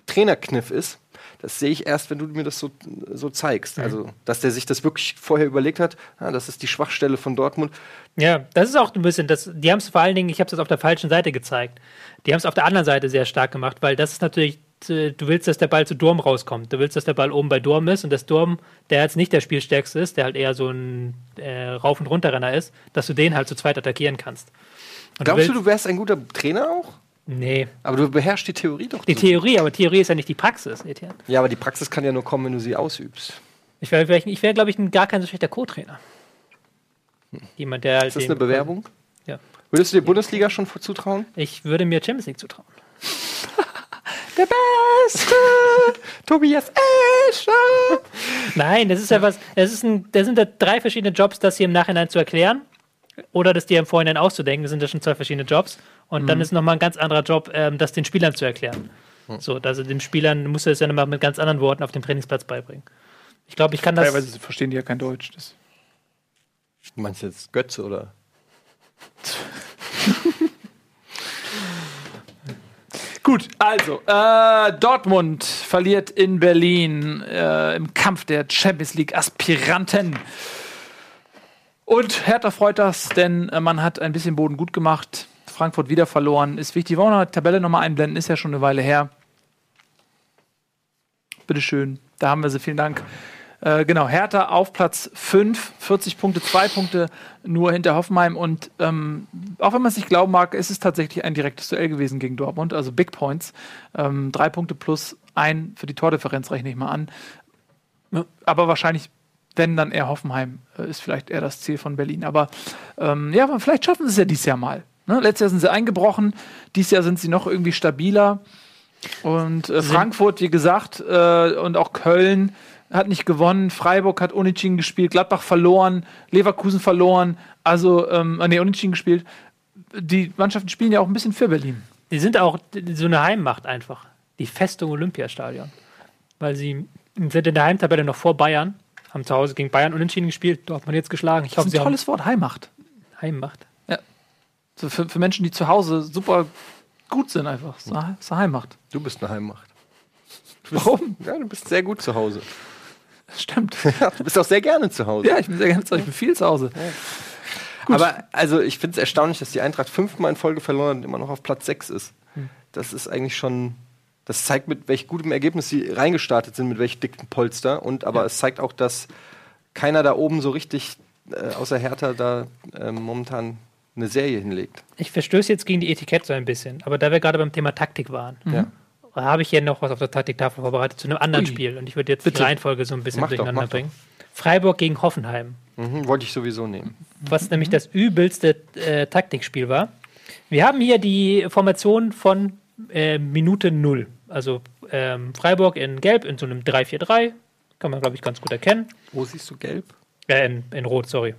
Trainerkniff ist. Das sehe ich erst, wenn du mir das so, so zeigst. Also, dass der sich das wirklich vorher überlegt hat, ah, das ist die Schwachstelle von Dortmund. Ja, das ist auch ein bisschen, das, die haben es vor allen Dingen, ich habe es auf der falschen Seite gezeigt. Die haben es auf der anderen Seite sehr stark gemacht, weil das ist natürlich, du willst, dass der Ball zu Durm rauskommt. Du willst, dass der Ball oben bei Durm ist und dass Durm, der jetzt nicht der Spielstärkste ist, der halt eher so ein äh, Rauf- und Runterrenner ist, dass du den halt zu zweit attackieren kannst. Und Glaubst du, du wärst ein guter Trainer auch? Nee, Aber du beherrschst die Theorie doch. die so. Theorie, aber Theorie ist ja nicht die Praxis, Etienne. Ja, aber die Praxis kann ja nur kommen, wenn du sie ausübst. Ich wäre, ich wäre, glaube ich, ein, gar kein so schlechter Co-Trainer. Jemand, der halt Ist das eine Bewerbung? Ja. Würdest du dir Bundesliga schon zutrauen? Ich würde mir Champions League zutrauen. Der Beste! Tobias Escher! Nein, das ist ja was, das, ist ein, das sind ja drei verschiedene Jobs, das hier im Nachhinein zu erklären. Oder das dir im Vorhinein auszudenken, das sind ja schon zwei verschiedene Jobs. Und dann ist nochmal ein ganz anderer Job, ähm, das den Spielern zu erklären. So, also den Spielern musst du es ja nochmal mit ganz anderen Worten auf dem Trainingsplatz beibringen. Ich glaube, ich kann das. Teilweise verstehen die ja kein Deutsch. Das Du meinst jetzt Götze oder? Gut, also, äh, Dortmund verliert in Berlin äh, im Kampf der Champions League Aspiranten. Und Hertha freut das, denn äh, man hat ein bisschen Boden gut gemacht. Frankfurt wieder verloren. Ist wichtig. Wollen wir die Tabelle nochmal einblenden? Ist ja schon eine Weile her. Bitteschön. Da haben wir sie. Vielen Dank. Äh, genau, Hertha auf Platz 5, 40 Punkte, 2 Punkte nur hinter Hoffenheim. Und ähm, auch wenn man es nicht glauben mag, ist es tatsächlich ein direktes Duell gewesen gegen Dortmund, also Big Points. Ähm, drei Punkte plus ein für die Tordifferenz rechne ich mal an. Aber wahrscheinlich, wenn dann eher Hoffenheim, äh, ist vielleicht eher das Ziel von Berlin. Aber ähm, ja, vielleicht schaffen sie es ja dieses Jahr mal. Ne? Letztes Jahr sind sie eingebrochen, dieses Jahr sind sie noch irgendwie stabiler. Und äh, Frankfurt, wie gesagt, äh, und auch Köln hat nicht gewonnen. Freiburg hat Unentschieden gespielt. Gladbach verloren. Leverkusen verloren. Also, ähm, äh, nee, Unentschieden gespielt. Die Mannschaften spielen ja auch ein bisschen für Berlin. Die sind auch so eine Heimmacht einfach. Die Festung Olympiastadion. Weil sie sind in der Heimtabelle noch vor Bayern, haben zu Hause gegen Bayern unentschieden gespielt, Dortmund jetzt geschlagen. Ich Das hoffe, ist ein tolles Wort, Heimmacht. Heimmacht. So für, für Menschen, die zu Hause super gut sind, einfach. So, so Heimmacht. Du bist eine Heimmacht. Warum? Ja, du bist sehr gut zu Hause. Stimmt. Du bist auch sehr gerne zu Hause. Ja, ich bin sehr gerne zu Hause. Ich bin viel zu Hause. Aber also ich finde es erstaunlich, dass die Eintracht fünfmal in Folge verloren hat und immer noch auf Platz 6 ist. Hm. Das ist eigentlich schon. Das zeigt, mit welch gutem Ergebnis sie reingestartet sind, mit welch dicken Polster. Und aber es zeigt auch, dass keiner da oben so richtig, äh, außer Hertha, da äh, momentan eine Serie hinlegt. Ich verstöße jetzt gegen die Etikette so ein bisschen, aber da wir gerade beim Thema Taktik waren, Ja. Habe ich hier noch was auf der Taktiktafel vorbereitet zu einem anderen Ui. Spiel und ich würde jetzt Bitte. die Reihenfolge so ein bisschen Mach doch, durcheinander doch. bringen. Freiburg gegen Hoffenheim, Mhm, wollte ich sowieso nehmen. was nämlich das übelste äh, Taktikspiel war. Wir haben hier die Formation von äh, Minute 0. Also ähm, Freiburg in Gelb in so einem 3-4-3. Kann man, glaube ich, ganz gut erkennen. Wo siehst du gelb? Äh, in, in Rot, sorry.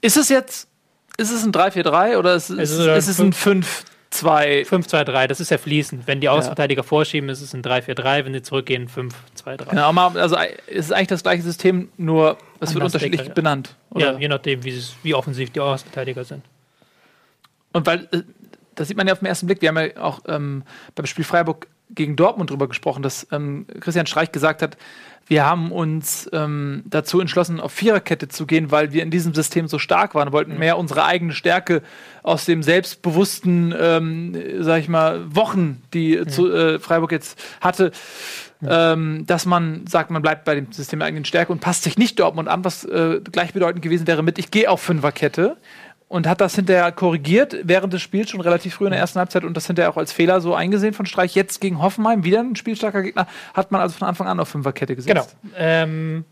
Ist es jetzt, ist es ein 3-4-3 oder ist Es ist, ist es ein ein 5-2? 5-2-3, das ist ja fließend. Wenn die Außenverteidiger vorschieben, ist es ein 3-4-3. Wenn sie zurückgehen, 5-2-3. Genau, aber also es ist eigentlich das gleiche System, nur es wird Anders unterschiedlich deckelt, ja. benannt. Ja, Oder? je nachdem, wie, wie offensiv die Außenverteidiger sind. Und weil, äh, das sieht man ja auf den ersten Blick, wir haben ja auch ähm, beim Spiel Freiburg gegen Dortmund drüber gesprochen, dass ähm, Christian Streich gesagt hat, wir haben uns ähm, dazu entschlossen, auf Viererkette zu gehen, weil wir in diesem System so stark waren, wollten mehr unsere eigene Stärke aus dem selbstbewussten, ähm, sag ich mal, Wochen, die zu, äh, Freiburg jetzt hatte, ähm, dass man sagt, man bleibt bei dem System der eigenen Stärke und passt sich nicht Dortmund an, was äh, gleichbedeutend gewesen wäre mit, ich gehe auf Fünferkette und hat das hinterher korrigiert während des Spiels schon relativ früh in der ersten Halbzeit und das hinterher auch als Fehler so eingesehen von Streich. Jetzt gegen Hoffenheim, wieder ein spielstarker Gegner, hat man also von Anfang an auf Fünferkette gesetzt. Genau. Ähm,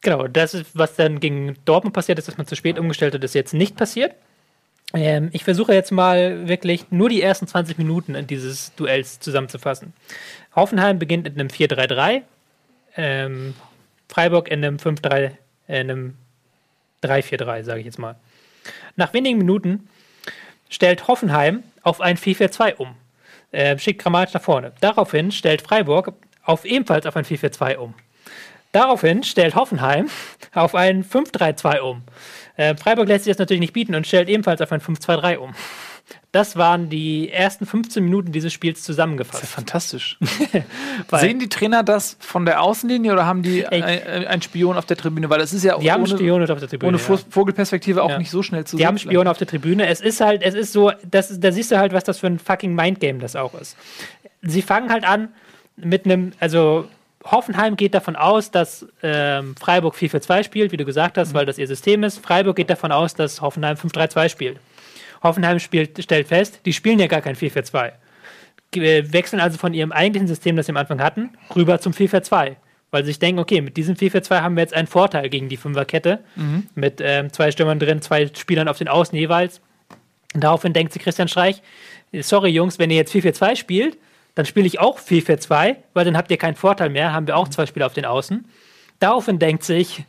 genau, das ist, was dann gegen Dortmund passiert ist, dass man zu spät umgestellt hat, ist jetzt nicht passiert. Ähm, ich versuche jetzt mal wirklich nur die ersten 20 Minuten in dieses Duells zusammenzufassen. Hoffenheim beginnt in einem 4-3-3, ähm, Freiburg in einem 5-3, äh, in einem 3-4-3, sage ich jetzt mal. Nach wenigen Minuten stellt Hoffenheim auf ein 4-4-2 um. Äh, schickt Grammatisch nach vorne. Daraufhin stellt Freiburg auf ebenfalls auf ein 4-4-2 um. Daraufhin stellt Hoffenheim auf ein 5-3-2 um. Äh, Freiburg lässt sich das natürlich nicht bieten und stellt ebenfalls auf ein 5-2-3 um. Das waren die ersten 15 Minuten dieses Spiels Das ist zusammengefasst. fantastisch. Sehen die Trainer das von der Außenlinie oder haben die ein, einen Spion auf der Tribüne? Weil das ist ja Die haben ohne, Spione auf der Tribüne. ohne ja. Vo- Vogelperspektive auch Ja. nicht so schnell zu Die haben Spione auf der Tribüne. Es ist halt, es ist so, das, da siehst du halt, was das für ein fucking Mindgame das auch ist. Sie fangen halt an mit einem, also Hoffenheim geht davon aus, dass ähm, Freiburg 4-4-2 spielt, wie du gesagt hast, weil das ihr System ist. Freiburg geht davon aus, dass Hoffenheim 5-3-2 spielt. Hoffenheim spielt, stellt fest, die spielen ja gar kein 4-4-2. Ge- äh, Wechseln also von ihrem eigentlichen System, das sie am Anfang hatten, rüber zum 4-4-2. Weil sie sich denken, okay, mit diesem 4-4-2 haben wir jetzt einen Vorteil gegen die Fünferkette. Mit ähm, zwei Stürmern drin, zwei Spielern auf den Außen jeweils. Und daraufhin denkt sich Christian Streich, sorry Jungs, wenn ihr jetzt 4-4-2 spielt, dann spiele ich auch 4-4-2, weil dann habt ihr keinen Vorteil mehr, haben wir auch zwei Spieler auf den Außen. Daraufhin denkt sich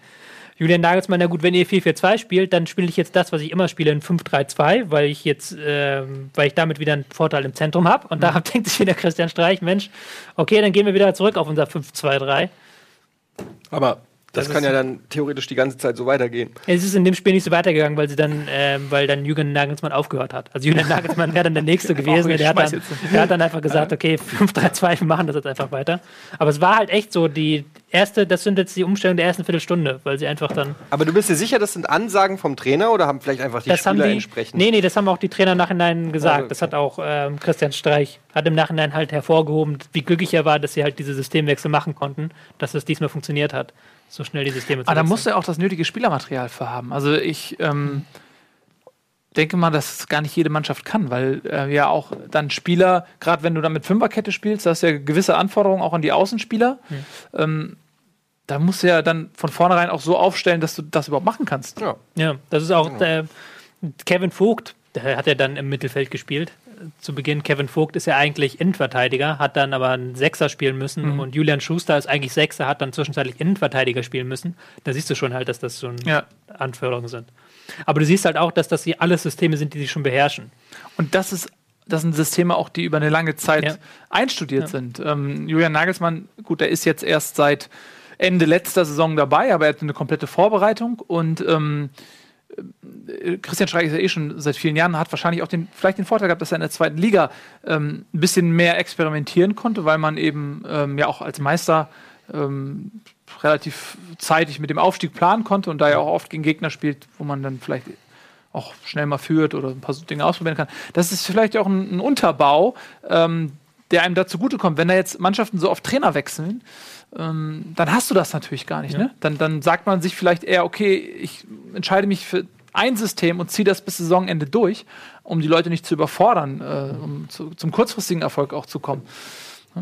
Julian Nagelsmann, na gut, wenn ihr 4-4-2 spielt, dann spiele ich jetzt das, was ich immer spiele, in 5-3-2, weil ich jetzt, ähm, weil ich damit wieder einen Vorteil im Zentrum habe. Und darauf denkt sich wieder Christian Streich, Mensch, okay, dann gehen wir wieder zurück auf unser 5-2-3. Aber das, Das kann ist- ja dann theoretisch die ganze Zeit so weitergehen. Es ist in dem Spiel nicht so weitergegangen, weil sie dann, ähm, weil dann Julian Nagelsmann aufgehört hat. Also Julian Nagelsmann wäre dann der Nächste gewesen. Der hat, dann, der hat dann einfach gesagt, okay, 5-3-2, wir machen das jetzt einfach weiter. Aber es war halt echt so, die erste, das sind jetzt die Umstellung der ersten Viertelstunde, weil sie einfach dann. Aber du bist dir sicher, das sind Ansagen vom Trainer oder haben vielleicht einfach die Das Spieler die. entsprechend? Nee, nee, das haben auch die Trainer im Nachhinein gesagt. Also, okay. Das hat auch ähm, Christian Streich, hat im Nachhinein halt hervorgehoben, wie glücklich er war, dass sie halt diese Systemwechsel machen konnten, dass es diesmal funktioniert hat, so schnell die Systeme zu Aber da musst du ja auch das nötige Spielermaterial für haben. Also ich ähm, denke mal, dass es gar nicht jede Mannschaft kann, weil äh, ja auch dann Spieler, gerade wenn du dann mit Fünferkette spielst, da hast du ja gewisse Anforderungen auch an die Außenspieler. Ähm, da musst du ja dann von vornherein auch so aufstellen, dass du das überhaupt machen kannst. Ja. Ja, das ist auch äh, Kevin Vogt, der hat ja dann im Mittelfeld gespielt. Zu Beginn, Kevin Vogt ist ja eigentlich Innenverteidiger, hat dann aber einen Sechser spielen müssen und Julian Schuster ist eigentlich Sechser, hat dann zwischenzeitlich Innenverteidiger spielen müssen. Da siehst du schon halt, dass das schon Ja. Anforderungen sind. Aber du siehst halt auch, dass das hier alles Systeme sind, die sie schon beherrschen. Und das ist das sind Systeme auch, die über eine lange Zeit Ja. einstudiert sind. Ähm, Julian Nagelsmann, gut, der ist jetzt erst seit Ende letzter Saison dabei, aber er hat eine komplette Vorbereitung und ähm, äh, Christian Streich ist ja eh schon seit vielen Jahren, hat wahrscheinlich auch den, vielleicht den Vorteil gehabt, dass er in der zweiten Liga ähm, ein bisschen mehr experimentieren konnte, weil man eben ähm, ja auch als Meister ähm, relativ zeitig mit dem Aufstieg planen konnte und da ja auch oft gegen Gegner spielt, wo man dann vielleicht auch schnell mal führt oder ein paar Dinge ausprobieren kann. Das ist vielleicht auch ein, ein Unterbau, ähm, der einem da zugutekommt. Wenn da jetzt Mannschaften so oft Trainer wechseln, ähm, dann hast du das natürlich gar nicht. Ja. Ne? Dann, dann sagt man sich vielleicht eher, okay, ich entscheide mich für ein System und ziehe das bis Saisonende durch, um die Leute nicht zu überfordern, äh, um zu, zum kurzfristigen Erfolg auch zu kommen.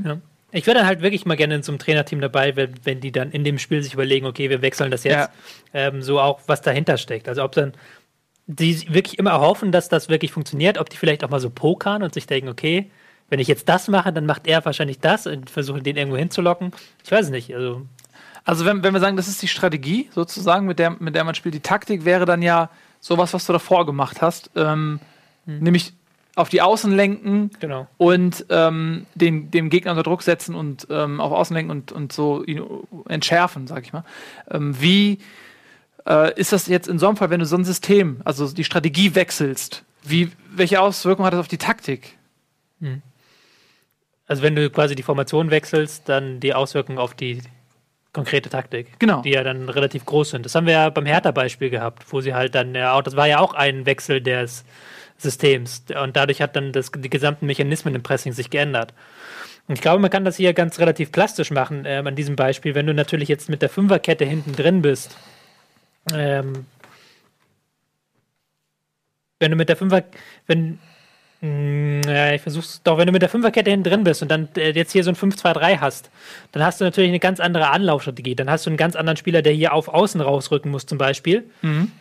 Ja. Ich wäre dann halt wirklich mal gerne in so einem Trainerteam dabei, wenn, wenn die dann in dem Spiel sich überlegen, okay, wir wechseln das jetzt, Ja. ähm, so auch was dahinter steckt. Also ob dann die wirklich immer hoffen, dass das wirklich funktioniert, ob die vielleicht auch mal so pokern und sich denken, okay, wenn ich jetzt das mache, dann macht er wahrscheinlich das und versuchen den irgendwo hinzulocken. Ich weiß es nicht. Also Also wenn, wenn wir sagen, das ist die Strategie sozusagen, mit der, mit der man spielt, die Taktik wäre dann ja sowas, was du davor gemacht hast, ähm, nämlich auf die Außen lenken genau. und ähm, den, dem Gegner unter Druck setzen und ähm, auf Außen lenken und, und so ihn entschärfen, sag ich mal. Ähm, wie äh, ist das jetzt in so einem Fall, wenn du so ein System, also die Strategie wechselst, wie, welche Auswirkungen hat das auf die Taktik? Also wenn du quasi die Formation wechselst, dann die Auswirkungen auf die konkrete Taktik. Genau. Die ja dann relativ groß sind. Das haben wir ja beim Hertha-Beispiel gehabt, wo sie halt dann ja auch, das war ja auch ein Wechsel des Systems. Und dadurch hat dann das, die gesamten Mechanismen im Pressing sich geändert. Und ich glaube, man kann das hier ganz relativ plastisch machen ähm, an diesem Beispiel. Wenn du natürlich jetzt mit der Fünferkette hinten drin bist, ähm, wenn du mit der Fünfer, wenn, ja, ich versuch's doch, wenn du mit der Fünferkette hinten drin bist und dann äh, jetzt hier so ein 5-2-3 hast, dann hast du natürlich eine ganz andere Anlaufstrategie. Dann hast du einen ganz anderen Spieler, der hier auf Außen rausrücken muss, zum Beispiel.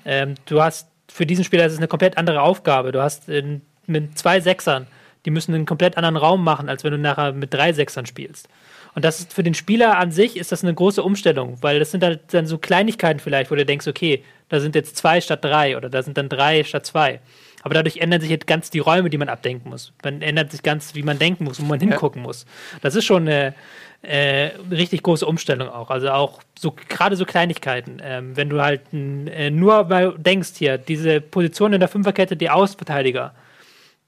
Ähm, du hast für diesen Spieler ist es eine komplett andere Aufgabe. Du hast äh, mit zwei Sechsern, die müssen einen komplett anderen Raum machen, als wenn du nachher mit drei Sechsern spielst. Und das ist für den Spieler an sich ist das eine große Umstellung, weil das sind halt dann so Kleinigkeiten vielleicht, wo du denkst, okay, da sind jetzt zwei statt drei oder da sind dann drei statt zwei. Aber dadurch ändern sich jetzt ganz die Räume, die man abdenken muss. Man ändert sich ganz, wie man denken muss, wo man hingucken muss. Das ist schon eine äh, richtig große Umstellung auch. Also auch so gerade so Kleinigkeiten. Ähm, wenn du halt äh, nur mal denkst hier, diese Position in der Fünferkette, die Außenverteidiger,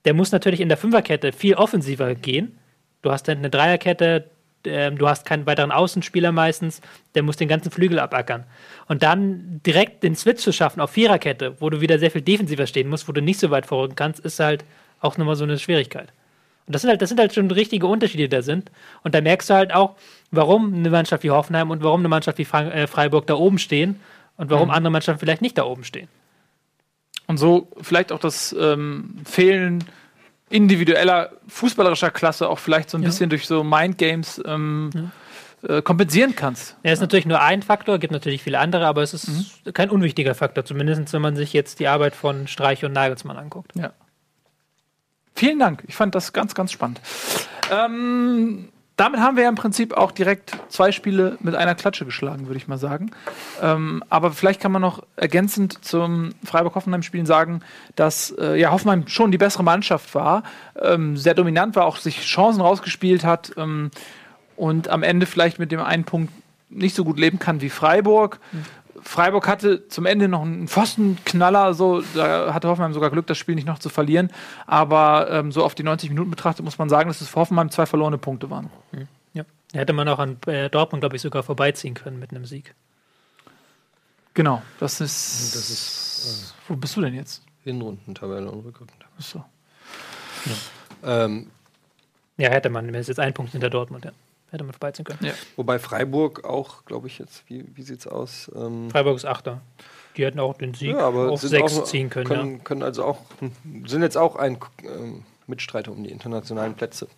der muss natürlich in der Fünferkette viel offensiver gehen. Du hast dann eine Dreierkette, ähm, du hast keinen weiteren Außenspieler meistens, der muss den ganzen Flügel abackern. Und dann direkt den Switch zu schaffen auf Viererkette, wo du wieder sehr viel defensiver stehen musst, wo du nicht so weit vorrücken kannst, ist halt auch nochmal so eine Schwierigkeit. Und das sind halt, das sind halt schon richtige Unterschiede, die da sind. Und da merkst du halt auch, warum eine Mannschaft wie Hoffenheim und warum eine Mannschaft wie Frank äh, Freiburg da oben stehen und warum andere Mannschaften vielleicht nicht da oben stehen. Und so vielleicht auch das ähm, Fehlen individueller fußballerischer Klasse auch vielleicht so ein Ja. bisschen durch so Mindgames ähm, äh, kompensieren kannst. Er ist natürlich nur ein Faktor, gibt natürlich viele andere, aber es ist kein unwichtiger Faktor, zumindest wenn man sich jetzt die Arbeit von Streich und Nagelsmann anguckt. Ja. Vielen Dank. Ich fand das ganz, ganz spannend. Ähm, damit haben wir ja im Prinzip auch direkt zwei Spiele mit einer Klatsche geschlagen, würde ich mal sagen. Ähm, aber vielleicht kann man noch ergänzend zum Freiburg-Hoffenheim-Spielen sagen, dass äh, ja, Hoffenheim schon die bessere Mannschaft war, ähm, sehr dominant war, auch sich Chancen rausgespielt hat ähm, und am Ende vielleicht mit dem einen Punkt nicht so gut leben kann wie Freiburg. Freiburg hatte zum Ende noch einen Pfostenknaller, so, da hatte Hoffenheim sogar Glück, das Spiel nicht noch zu verlieren. Aber ähm, so auf die 90 Minuten betrachtet muss man sagen, dass es für Hoffenheim zwei verlorene Punkte waren. Ja. Hätte man auch an äh, Dortmund, glaube ich, sogar vorbeiziehen können mit einem Sieg. Genau, das ist. Das ist wo bist du denn jetzt? Hinrundentabelle und Rückrundentabelle. Achso. Ähm, Ja, hätte man. Mir ist jetzt ein Punkt hinter Dortmund, ja. Hätte man vorbeiziehen können. Ja. wobei Freiburg auch, glaube ich, jetzt, wie, wie sieht's aus? Ähm, Freiburg ist Achter. Die hätten auch den Sieg ja, aber auf sind sechs auch, ziehen können. können, können also auch, sind jetzt auch ein ähm, Mitstreiter um die internationalen Plätze.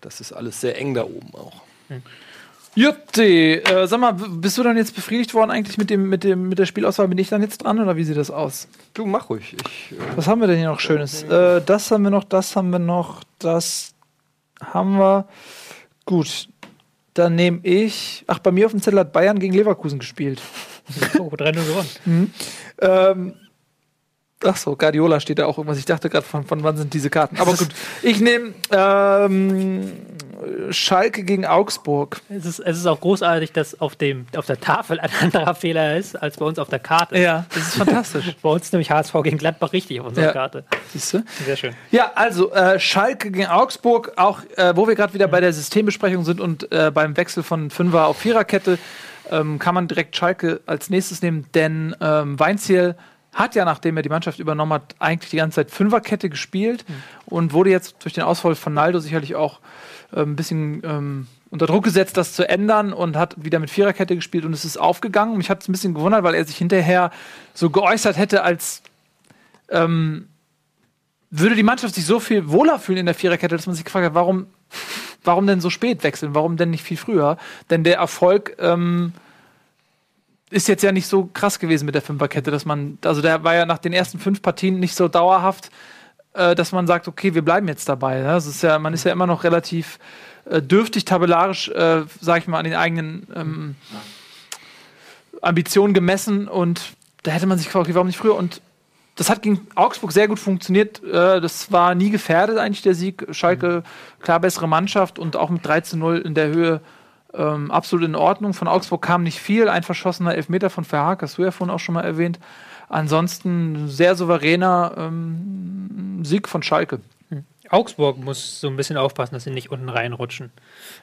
Das ist alles sehr eng da oben auch. Jutti, äh, sag mal, bist du dann jetzt befriedigt worden eigentlich mit, dem, mit, dem, mit der Spielauswahl? Bin ich dann jetzt dran oder wie sieht das aus? Du, mach ruhig. Ich, äh, Was haben wir denn hier noch Schönes? Äh, das haben wir noch, das haben wir noch, das haben wir. Gut, dann nehme ich. Ach, bei mir auf dem Zettel hat Bayern gegen Leverkusen gespielt. Oh, 3-0 gewonnen. Ähm, Ach so, Guardiola steht da auch irgendwas. Ich dachte gerade, von, von wann sind diese Karten? Aber gut, ich nehme ähm, Schalke gegen Augsburg. Es ist, es ist auch großartig, dass auf, dem, auf der Tafel ein anderer Fehler ist, als bei uns auf der Karte. Ja, das ist fantastisch. Bei uns nämlich HSV gegen Gladbach richtig auf unserer Ja. Karte. Siehst du? Sehr schön. Ja, also äh, Schalke gegen Augsburg, auch äh, wo wir gerade wieder bei der Systembesprechung sind und äh, beim Wechsel von Fünfer auf Viererkette, ähm, kann man direkt Schalke als nächstes nehmen, denn ähm, Weinziel hat ja, nachdem er die Mannschaft übernommen hat, eigentlich die ganze Zeit Fünferkette gespielt und wurde jetzt durch den Ausfall von Naldo sicherlich auch äh, ein bisschen ähm, unter Druck gesetzt, das zu ändern und hat wieder mit Viererkette gespielt und es ist aufgegangen. Mich hat es ein bisschen gewundert, weil er sich hinterher so geäußert hätte, als ähm, würde die Mannschaft sich so viel wohler fühlen in der Viererkette, dass man sich gefragt hat, warum, warum denn so spät wechseln? Warum denn nicht viel früher? Denn der Erfolg ähm, ist jetzt ja nicht so krass gewesen mit der Fünferkette, dass man, also der war ja nach den ersten fünf Partien nicht so dauerhaft, äh, dass man sagt, okay, wir bleiben jetzt dabei. Ne? Das ist ja, man ist ja immer noch relativ äh, dürftig tabellarisch, äh, sag ich mal, an den eigenen ähm, Ambitionen gemessen und da hätte man sich gefragt, okay, warum nicht früher? Und das hat gegen Augsburg sehr gut funktioniert. Äh, Das war nie gefährdet, eigentlich der Sieg. Schalke, klar bessere Mannschaft und auch mit 13 0 in der Höhe ähm, absolut in Ordnung. Von Augsburg kam nicht viel. Ein verschossener Elfmeter von Verhaag, hast du ja vorhin auch schon mal erwähnt. Ansonsten sehr souveräner ähm, Sieg von Schalke. Augsburg muss so ein bisschen aufpassen, dass sie nicht unten reinrutschen.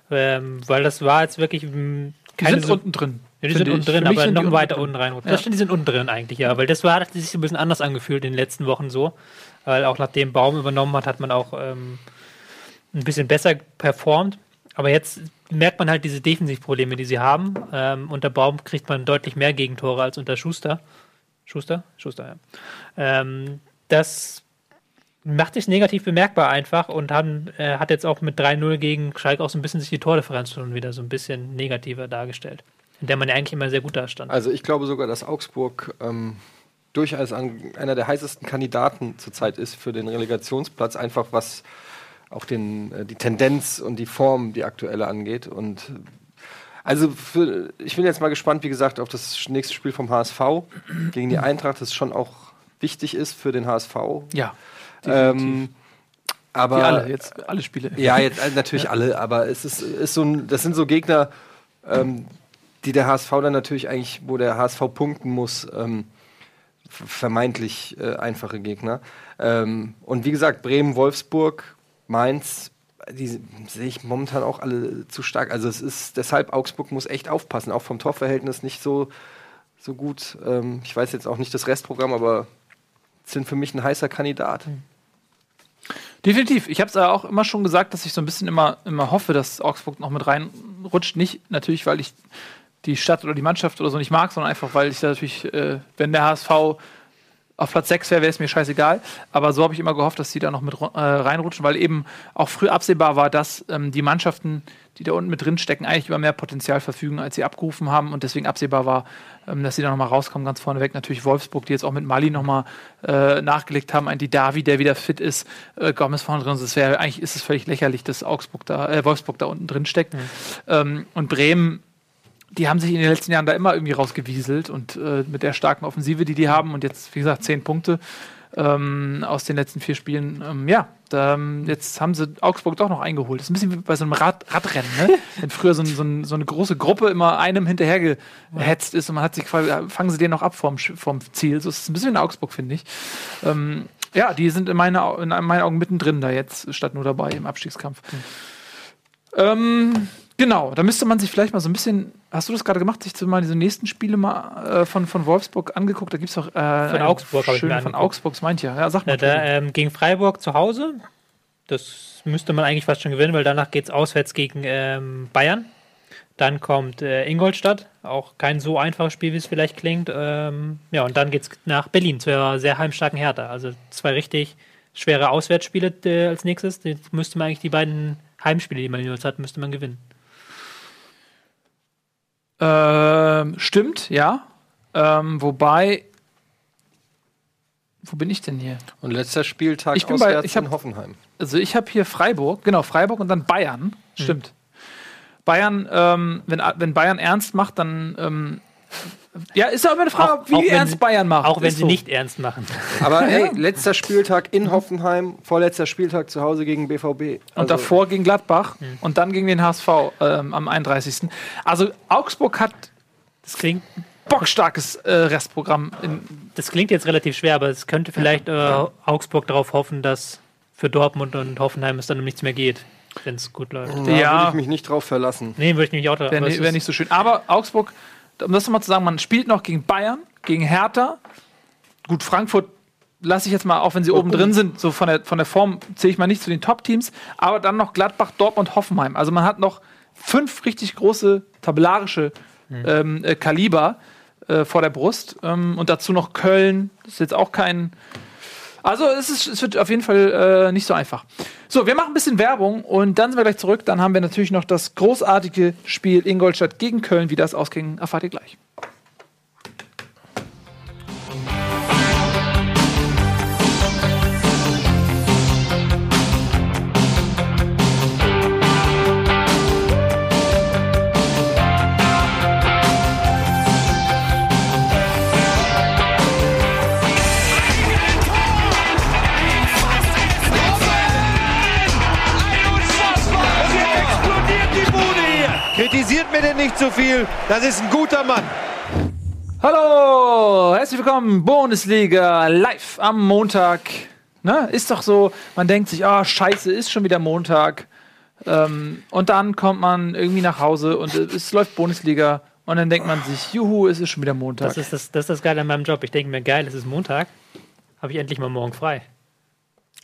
Ähm, weil das war jetzt wirklich Die keine sind so unten drin. Ja, die sind unten drin, aber die noch weiter unten reinrutschen. Ja. Das stimmt, die sind unten drin eigentlich, ja. Weil das war, hat sich so ein bisschen anders angefühlt in den letzten Wochen so. Weil auch nachdem Baum übernommen hat, hat man auch ähm, ein bisschen besser performt. Aber jetzt merkt man halt diese Defensivprobleme, die sie haben. Ähm, unter Baum kriegt man deutlich mehr Gegentore als unter Schuster. Schuster? Schuster, ja. Ähm, das macht sich negativ bemerkbar einfach und haben, äh, hat jetzt auch mit 3-0 gegen Schalke auch so ein bisschen sich die Tordifferenz schon wieder so ein bisschen negativer dargestellt. In der man ja eigentlich immer sehr gut dastand. Also ich glaube sogar, dass Augsburg ähm, durchaus an, einer der heißesten Kandidaten zurzeit ist für den Relegationsplatz, einfach was auch den, äh, die Tendenz und die Form, die aktuelle angeht. Und äh, also für, ich bin jetzt mal gespannt, wie gesagt, auf das nächste Spiel vom HSV gegen die Eintracht, das schon auch wichtig ist für den HSV. Ja, Ähm, aber wie alle, jetzt alle Spiele. ja, jetzt äh, natürlich alle, aber es ist, ist so ein, das sind so Gegner, ähm, die der HSV dann natürlich eigentlich, wo der HSV punkten muss, ähm, vermeintlich äh, einfache Gegner. Ähm, und wie gesagt, Bremen, Wolfsburg, Mainz, die sehe ich momentan auch alle zu stark. Also es ist deshalb Augsburg muss echt aufpassen, auch vom Torverhältnis nicht so so gut. Ähm, ich weiß jetzt auch nicht das Restprogramm, aber sind für mich ein heißer Kandidat. Definitiv. Ich habe es auch immer schon gesagt, dass ich so ein bisschen immer, immer hoffe, dass Augsburg noch mit reinrutscht. Nicht natürlich, weil ich die Stadt oder die Mannschaft oder so nicht mag, sondern einfach, weil ich da natürlich, äh, wenn der HSV auf Platz 6 wäre, wäre es mir scheißegal. Aber so habe ich immer gehofft, dass sie da noch mit äh, reinrutschen, weil eben auch früh absehbar war, dass ähm, die Mannschaften, die da unten mit drin stecken, eigentlich über mehr Potenzial verfügen, als sie abgerufen haben. Und deswegen absehbar war, ähm, dass sie da nochmal rauskommen, ganz vorneweg. Natürlich Wolfsburg, die jetzt auch mit Mali nochmal äh, nachgelegt haben. Ein Didavi, der wieder fit ist. Äh, Gomez vorne drin. Das wäre, eigentlich ist es völlig lächerlich, dass Augsburg da, äh, Wolfsburg da unten drin steckt. Ähm, und Bremen, die haben sich in den letzten Jahren da immer irgendwie rausgewieselt und äh, mit der starken Offensive, die die haben und jetzt, wie gesagt, zehn Punkte ähm, aus den letzten vier Spielen. Ähm, ja, da, ähm, jetzt haben sie Augsburg doch noch eingeholt. Das ist ein bisschen wie bei so einem Rad Radrennen, ne? Wenn früher so, so, so eine große Gruppe immer einem hinterher gehetzt ist und man hat sich quasi, äh, fangen sie den noch ab vom, vom Ziel. So ist es ein bisschen wie in Augsburg, finde ich. Ähm, ja, die sind in, meine, in meinen Augen mittendrin da jetzt, statt nur dabei im Abstiegskampf. Ähm, genau, da müsste man sich vielleicht mal so ein bisschen, hast du das gerade gemacht, sich mal diese nächsten Spiele mal äh, von, von Wolfsburg angeguckt? Da gibt es auch äh, von Augsburg hab ich mir Von angeguckt. Augsburg, das meint ja. Ja, sag mal. Ja, da, Tobi. ähm, gegen Freiburg zu Hause. Das müsste man eigentlich fast schon gewinnen, weil danach geht es auswärts gegen ähm, Bayern. Dann kommt äh, Ingolstadt, auch kein so einfaches Spiel, wie es vielleicht klingt. Ähm, ja, und dann geht es nach Berlin zu einer sehr heimstarken Hertha. Also zwei richtig schwere Auswärtsspiele äh, als nächstes. Jetzt müsste man eigentlich die beiden Heimspiele, die man jeweils hat, müsste man gewinnen. Ähm, stimmt, ja. Ähm, wobei, wo bin ich denn hier? Und letzter Spieltag Ich bin bei- auswärts ich hab- in Hoffenheim. Also ich habe hier Freiburg, genau, Freiburg und dann Bayern. Stimmt. Bayern, ähm, wenn, wenn Bayern ernst macht, dann ähm, Ja, ist immer eine Frage, Auch- wie auch wenn- ernst Bayern macht. Auch wenn Ist sie so. nicht ernst machen. Aber ey, letzter Spieltag in Hoffenheim, vorletzter Spieltag zu Hause gegen BVB. Und Also, davor gegen Gladbach und dann gegen den HSV ähm, am 31. Also Augsburg hat Das klingt, bockstarkes äh, Restprogramm. In, das klingt jetzt relativ schwer, aber es könnte vielleicht äh, Augsburg darauf hoffen, dass für Dortmund und Hoffenheim es dann um nichts mehr geht, wenn es gut läuft. Da Ja. würde ich mich nicht drauf verlassen. Nee, würde ich mich auch Wäre aber es wär ist- nicht so schön. Aber Augsburg, um das nochmal zu sagen, man spielt noch gegen Bayern, gegen Hertha. Gut, Frankfurt lasse ich jetzt mal, auch wenn sie oben drin sind, so von der, von der Form zähle ich mal nicht zu den Top-Teams. Aber dann noch Gladbach, Dortmund, Hoffenheim. Also man hat noch fünf richtig große tabellarische ähm, äh, Kaliber äh, vor der Brust. Ähm, und dazu noch Köln. Das ist jetzt auch kein. Also es, ist, es wird auf jeden Fall äh, nicht so einfach. So, wir machen ein bisschen Werbung und dann sind wir gleich zurück. Dann haben wir natürlich noch das großartige Spiel Ingolstadt gegen Köln. Wie das ausging, erfahrt ihr gleich. Nicht zu viel. Das ist ein guter Mann. Hallo, herzlich willkommen, Bundesliga live am Montag. Ne? Ist doch so, man denkt sich, ah, scheiße, ist schon wieder Montag. Ähm, und dann kommt man irgendwie nach Hause und es läuft Bundesliga. Und dann denkt man sich, juhu, es ist schon wieder Montag. Das ist das, das ist das Geile an meinem Job. Ich denke mir, geil, es ist Montag. Habe ich endlich mal morgen frei.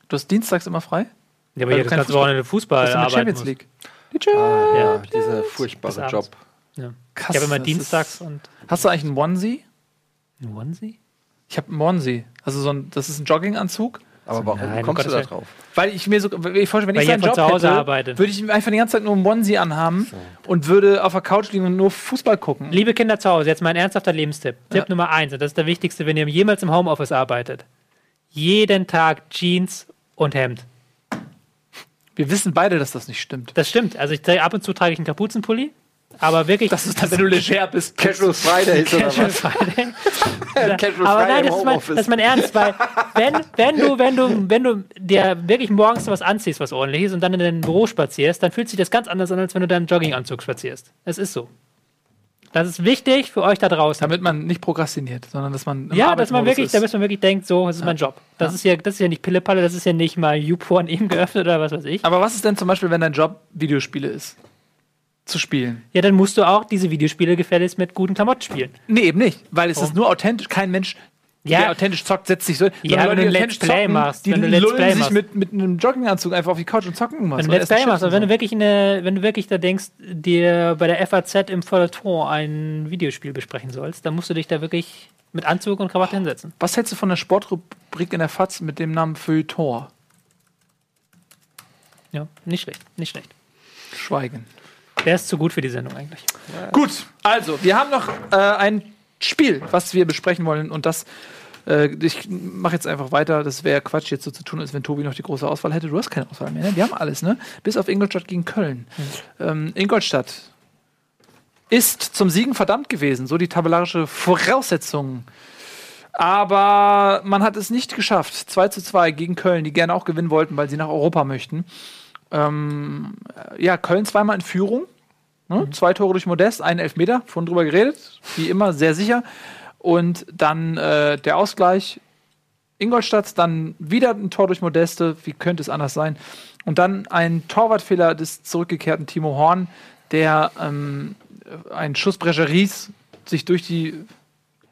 du hast dienstags immer frei? Ja, aber kein ganze Fußball- Wochenende Fußball Das ist in der arbeiten Champions. League. Die Champions Ja, Ja. Ah, dieser furchtbare. Job. Ja. Krass, Ich habe immer dienstags und Hast du eigentlich einen Onesie? ein Onesie? Ich habe einen Onesie. Also so ein, das ist ein Jogginganzug. Aber warum Nein, kommst du Gottes da drauf? Weil ich mir so, ich vorstelle, wenn Weil ich seinen von Job zu Hause hätte, arbeitet. würde ich einfach die ganze Zeit nur einen Onesie anhaben und würde auf der Couch liegen und nur Fußball gucken. Liebe Kinder zu Hause, jetzt mal ein ernsthafter Lebenstipp. Ja. Tipp Nummer eins, und das ist der wichtigste, wenn ihr jemals im Homeoffice arbeitet. Jeden Tag Jeans und Hemd. Wir wissen beide, dass das nicht stimmt. Das stimmt. Also ich ab und zu trage ich einen Kapuzenpulli, aber wirklich. Das ist dann, wenn du leger bist. Casual Friday ist oder Casual was? Friday. Casual aber Friday nein, das ist, mein, das ist mein Ernst, weil wenn, wenn du, wenn du, wenn du dir wirklich morgens was anziehst, was ordentliches und dann in dein Büro spazierst, dann fühlt sich das ganz anders an, als wenn du deinen Jogginganzug spazierst. Es ist so. Das ist wichtig für euch da draußen. Damit man nicht prokrastiniert, sondern dass man Ja, dass man wirklich, ist. damit man wirklich denkt, so, das ist mein Job. Das ist ja, das ist ja nicht Pillepalle, das ist ja nicht mal YouPorn eben geöffnet oder was weiß ich. Aber was ist denn zum Beispiel, wenn dein Job Videospiele ist? Zu spielen? Ja, dann musst du auch diese Videospiele gefälligst mit guten Klamotten spielen. Nee, eben nicht. Weil es ist nur authentisch. Kein Mensch, Ja. der authentisch zockt, setzt sich so. Ja, wenn du ein Let's Play zocken, machst, Die wenn du Let's Play sich machst. mit, mit einem Jogginganzug einfach auf die Couch und zocken irgendwas. Wenn du Let's Play machst, und wenn so. du wirklich eine, wenn du wirklich da denkst, dir bei der FAZ im Feuilleton ein Videospiel besprechen sollst, dann musst du dich da wirklich mit Anzug und Krawatte hinsetzen. Was hältst du von der Sportrubrik in der FAZ mit dem Namen Feuilleton? Ja, nicht schlecht, nicht schlecht. Schweigen. Der ist zu gut für die Sendung eigentlich. Gut, also, wir haben noch äh, ein Spiel, was wir besprechen wollen und das. Äh, ich mache jetzt einfach weiter. Das wäre Quatsch, jetzt so zu tun, als wenn Tobi noch die große Auswahl hätte. Du hast keine Auswahl mehr. Ne? Wir haben alles, ne? Bis auf Ingolstadt gegen Köln. Ähm, Ingolstadt ist zum Siegen verdammt gewesen, so die tabellarische Voraussetzung. Aber man hat es nicht geschafft. 2 zu 2 gegen Köln, die gerne auch gewinnen wollten, weil sie nach Europa möchten. Ähm, ja, Köln zweimal in Führung. Ne? Zwei Tore durch Modest, einen Elfmeter, vorhin drüber geredet. Wie immer, sehr sicher. Und dann äh, der Ausgleich. Ingolstadt, dann wieder ein Tor durch Modeste. Wie könnte es anders sein? Und dann ein Torwartfehler des zurückgekehrten Timo Horn, der ähm, einen Schuss Brecheries sich durch die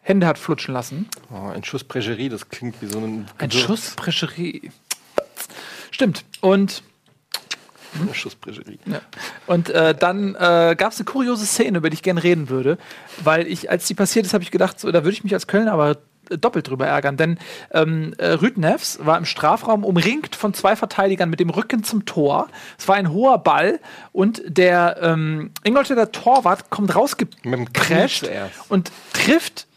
Hände hat flutschen lassen. Oh, ein Schuss Prägerie, das klingt wie so ein, Ein. Schuss Brecherie. Stimmt. Und Ein Schuss Prägerie. Ja. Und äh, dann äh, gab es eine kuriose Szene, über die ich gerne reden würde, weil ich, als die passiert ist, habe ich gedacht, so, da würde ich mich als Kölner aber äh, doppelt drüber ärgern, denn ähm, äh, Rüdnevs war im Strafraum umringt von zwei Verteidigern mit dem Rücken zum Tor. Es war ein hoher Ball und der ähm, Ingolstädter Torwart kommt zuerst. und trifft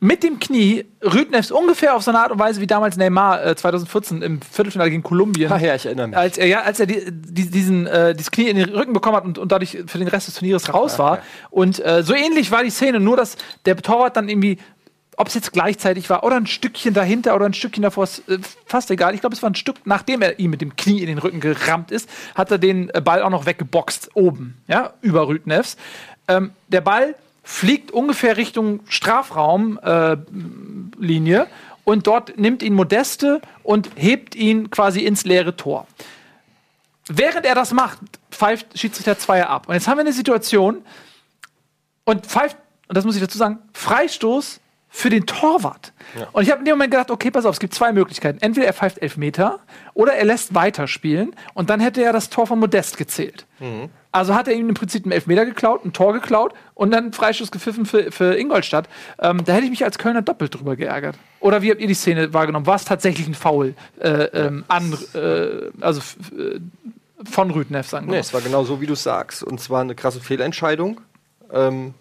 mit dem Knie Rüdnefs ungefähr auf so eine Art und Weise wie damals Neymar äh, 2014 im Viertelfinale gegen Kolumbien. Ach ja, ich erinnere mich. Als er, ja, als er die, die, diesen, äh, dieses Knie in den Rücken bekommen hat und, und dadurch für den Rest des Turnieres raus war. Und äh, so ähnlich war die Szene, nur dass der Torwart dann irgendwie, ob es jetzt gleichzeitig war oder ein Stückchen dahinter oder ein Stückchen davor, ist äh, fast egal. Ich glaube, es war ein Stück, nachdem er ihm mit dem Knie in den Rücken gerammt ist, hat er den äh, Ball auch noch weggeboxt oben, ja, über Rüdnefs. Ähm, der Ball fliegt ungefähr Richtung Strafraumlinie äh, und dort nimmt ihn Modeste und hebt ihn quasi ins leere Tor. Während er das macht, pfeift Schiedsrichter Zweier ab. Und jetzt haben wir eine Situation und pfeift, und das muss ich dazu sagen, Freistoß für den Torwart. Und ich habe in dem Moment gedacht, okay, pass auf, es gibt zwei Möglichkeiten. Entweder er pfeift Elfmeter oder er lässt weiterspielen und dann hätte er das Tor von Modest gezählt. Also hat er ihm im Prinzip einen Elfmeter geklaut, ein Tor geklaut und dann einen Freistoß gepfiffen für, für Ingolstadt. Ähm, da hätte ich mich als Kölner doppelt drüber geärgert. Oder wie habt ihr die Szene wahrgenommen? War es tatsächlich ein Foul äh, ähm, an, äh, also von Rüdneff, sagen wir Nee, es war genau so, wie du sagst. Und zwar eine krasse Fehlentscheidung. Ähm,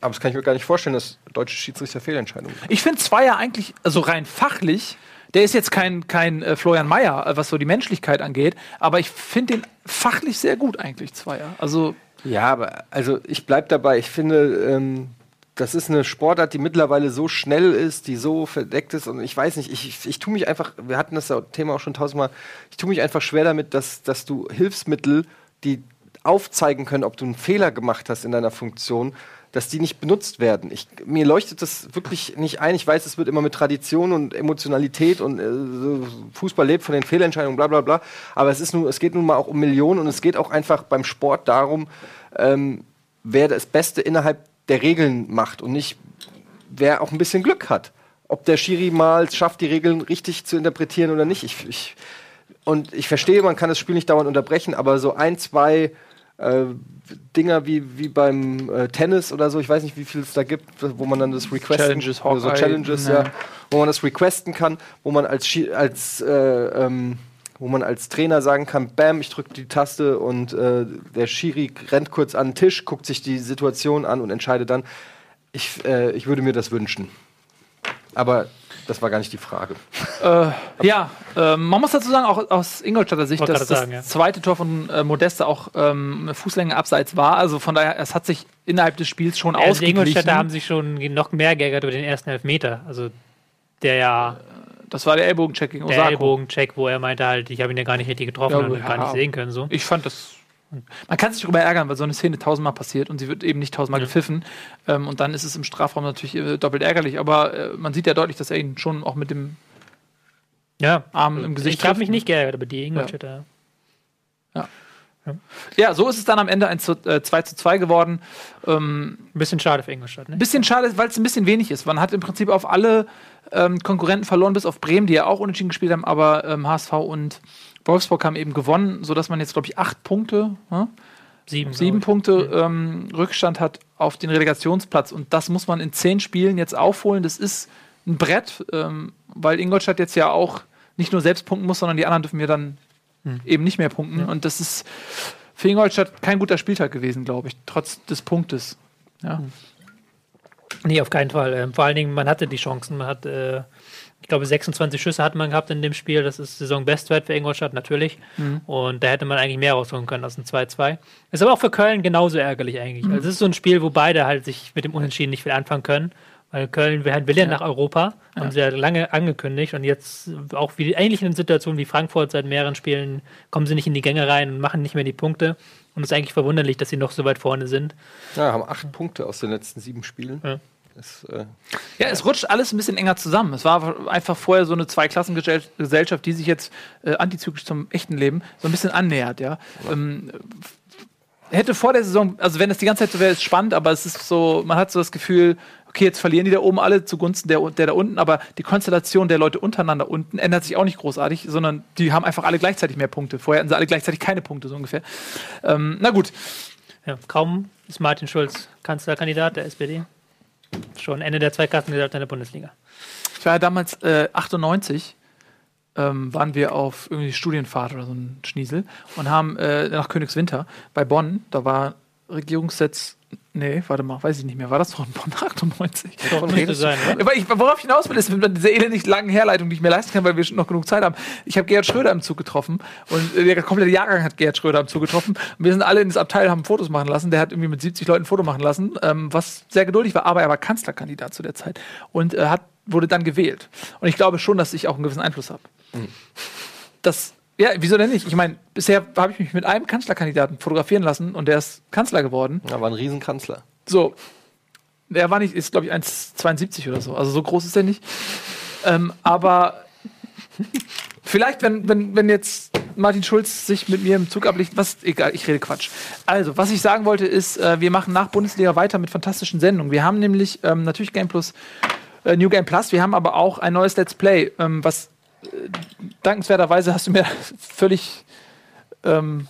aber das kann ich mir gar nicht vorstellen, dass deutsche Schiedsrichter Fehlentscheidungen machen. Ich finde Zweier eigentlich, also rein fachlich, der ist jetzt kein, kein äh, Florian Mayer, äh, was so die Menschlichkeit angeht, aber ich finde den fachlich sehr gut eigentlich, Zweier. Also, Ja, aber also ich bleib dabei. Ich finde, ähm, das ist eine Sportart, die mittlerweile so schnell ist, die so verdeckt ist. Und ich weiß nicht, ich, ich, ich tue mich einfach, wir hatten das Thema auch schon tausendmal, ich tue mich einfach schwer damit, dass, dass du Hilfsmittel, die aufzeigen können, ob du einen Fehler gemacht hast in deiner Funktion, dass die nicht benutzt werden. Ich, mir leuchtet das wirklich nicht ein. Ich weiß, es wird immer mit Tradition und Emotionalität und äh, Fußball lebt von den Fehlentscheidungen, bla bla bla. Aber es, ist nun, es geht nun mal auch um Millionen und es geht auch einfach beim Sport darum, ähm, wer das Beste innerhalb der Regeln macht und nicht, wer auch ein bisschen Glück hat. Ob der Schiri mal schafft, die Regeln richtig zu interpretieren oder nicht. Ich, ich, und ich verstehe, man kann das Spiel nicht dauernd unterbrechen, aber so ein, zwei äh, Dinger wie, wie beim äh, Tennis oder so, ich weiß nicht, wie viel es da gibt, wo man dann das Requesten Challenges, so Challenges, ja. wo man das requesten kann, wo man als, als äh, ähm, wo man als Trainer sagen kann, bam, ich drücke die Taste und äh, der Schiri rennt kurz an den Tisch, guckt sich die Situation an und entscheidet dann. Ich, äh, ich würde mir das wünschen. Aber das war gar nicht die Frage. ja, ähm, man muss dazu sagen, auch aus Ingolstadter Sicht, dass das sagen, ja. zweite Tor von äh, Modeste auch ähm, eine Fußlänge abseits war. Also von daher, es hat sich innerhalb des Spiels schon Also die ausgeglichen. Ingolstädter haben sich schon noch mehr geärgert über den ersten Elfmeter. Also der ja, Das war der Ellbogencheck gegen der Osako. Ellbogencheck, wo er meinte halt, ich habe ihn ja gar nicht richtig getroffen Ja, und ja. gar nicht sehen können. So. Ich fand das. Man kann sich darüber ärgern, weil so eine Szene tausendmal passiert und sie wird eben nicht tausendmal gepfiffen. Ähm, und dann ist es im Strafraum natürlich äh, doppelt ärgerlich. Aber äh, man sieht ja deutlich, dass er ihn schon auch mit dem Ja, Arm im Gesicht ich habe mich nicht geärgert, aber die Ingolstädter. Ja, so ist es dann am Ende ein zu, äh, 2 zu 2 geworden. Ähm, Ein bisschen schade für Ingolstadt. Ne? Ein bisschen schade, weil es ein bisschen wenig ist. Man hat im Prinzip auf alle ähm, Konkurrenten verloren, bis auf Bremen, die ja auch unentschieden gespielt haben, aber ähm, HSV und Wolfsburg haben eben gewonnen, sodass man jetzt, glaube ich, acht Punkte, hm? Sieben, sieben. Punkte ähm, Rückstand hat auf den Relegationsplatz. Und das muss man in zehn Spielen jetzt aufholen. Das ist ein Brett, ähm, weil Ingolstadt jetzt ja auch nicht nur selbst punkten muss, sondern die anderen dürfen ja dann eben nicht mehr punkten. Und das ist für Ingolstadt kein guter Spieltag gewesen, glaube ich, trotz des Punktes. Ja. Nee, auf keinen Fall. Ähm, vor allen Dingen, man hatte die Chancen. Man hat, äh, ich glaube, 26 Schüsse hat man gehabt in dem Spiel. Das ist Saisonbestwert für Ingolstadt, natürlich. Und da hätte man eigentlich mehr rausholen können aus dem 2-2. Ist aber auch für Köln genauso ärgerlich eigentlich. Also es ist so ein Spiel, wo beide halt sich mit dem Unentschieden nicht viel anfangen können. Weil Köln will, halt will ja nach Europa, haben sie ja lange angekündigt. Und jetzt auch wie ähnlich in einer Situation wie Frankfurt seit mehreren Spielen kommen sie nicht in die Gänge rein und machen nicht mehr die Punkte. Und es ist eigentlich verwunderlich, dass sie noch so weit vorne sind. Ja, haben acht Punkte aus den letzten sieben Spielen. Ja. Das, äh, Ja, es rutscht alles ein bisschen enger zusammen. Es war einfach vorher so eine Zweiklassengesellschaft, die sich jetzt äh, antizyklisch zum echten Leben so ein bisschen annähert, ja. Ähm, hätte vor der Saison, also wenn es die ganze Zeit so wäre, ist es spannend, aber es ist so, man hat so das Gefühl, okay, jetzt verlieren die da oben alle zugunsten der, der da unten, aber die Konstellation der Leute untereinander unten ändert sich auch nicht großartig, sondern die haben einfach alle gleichzeitig mehr Punkte. Vorher hatten sie alle gleichzeitig keine Punkte, so ungefähr. Ähm, na gut, Ja, kaum ist Martin Schulz Kanzlerkandidat der SPD. Schon Ende der Zweiklassengesellschaft in der Bundesliga. Ich war ja damals äh, 98, ähm, waren wir auf irgendwie Studienfahrt oder so ein Schniesel und haben äh, nach Königswinter bei Bonn, da war Regierungsgesetz. Nee, warte mal, weiß ich nicht mehr. War das doch von 98? Doch, müsste sein, oder? Ich, worauf ich hinaus will, ist mit dieser elendig langen Herleitung, ich mir leisten kann, weil wir schon noch genug Zeit haben. Ich habe Gerhard Schröder im Zug getroffen und äh, der komplette Jahrgang hat Gerhard Schröder im Zug getroffen. Und wir sind alle ins Abteil, haben Fotos machen lassen. Der hat irgendwie mit 70 Leuten ein Foto machen lassen, ähm, was sehr geduldig war, aber er war Kanzlerkandidat zu der Zeit und äh, hat, wurde dann gewählt. Und ich glaube schon, dass ich auch einen gewissen Einfluss habe. Das, ja, wieso denn nicht? Ich meine, bisher habe ich mich mit einem Kanzlerkandidaten fotografieren lassen und der ist Kanzler geworden. Da war ein Riesenkanzler. So. Der war nicht, ist glaube ich 1,72 oder so. Also so groß ist er nicht. Ähm, aber vielleicht, wenn, wenn, wenn jetzt Martin Schulz sich mit mir im Zug abliegt, was, egal, ich rede Quatsch. Also, was ich sagen wollte, ist, äh, wir machen nach Bundesliga weiter mit fantastischen Sendungen. Wir haben nämlich ähm, natürlich Game Plus, äh, New Game Plus, wir haben aber auch ein neues Let's Play, ähm, was dankenswerterweise hast du mir völlig ähm,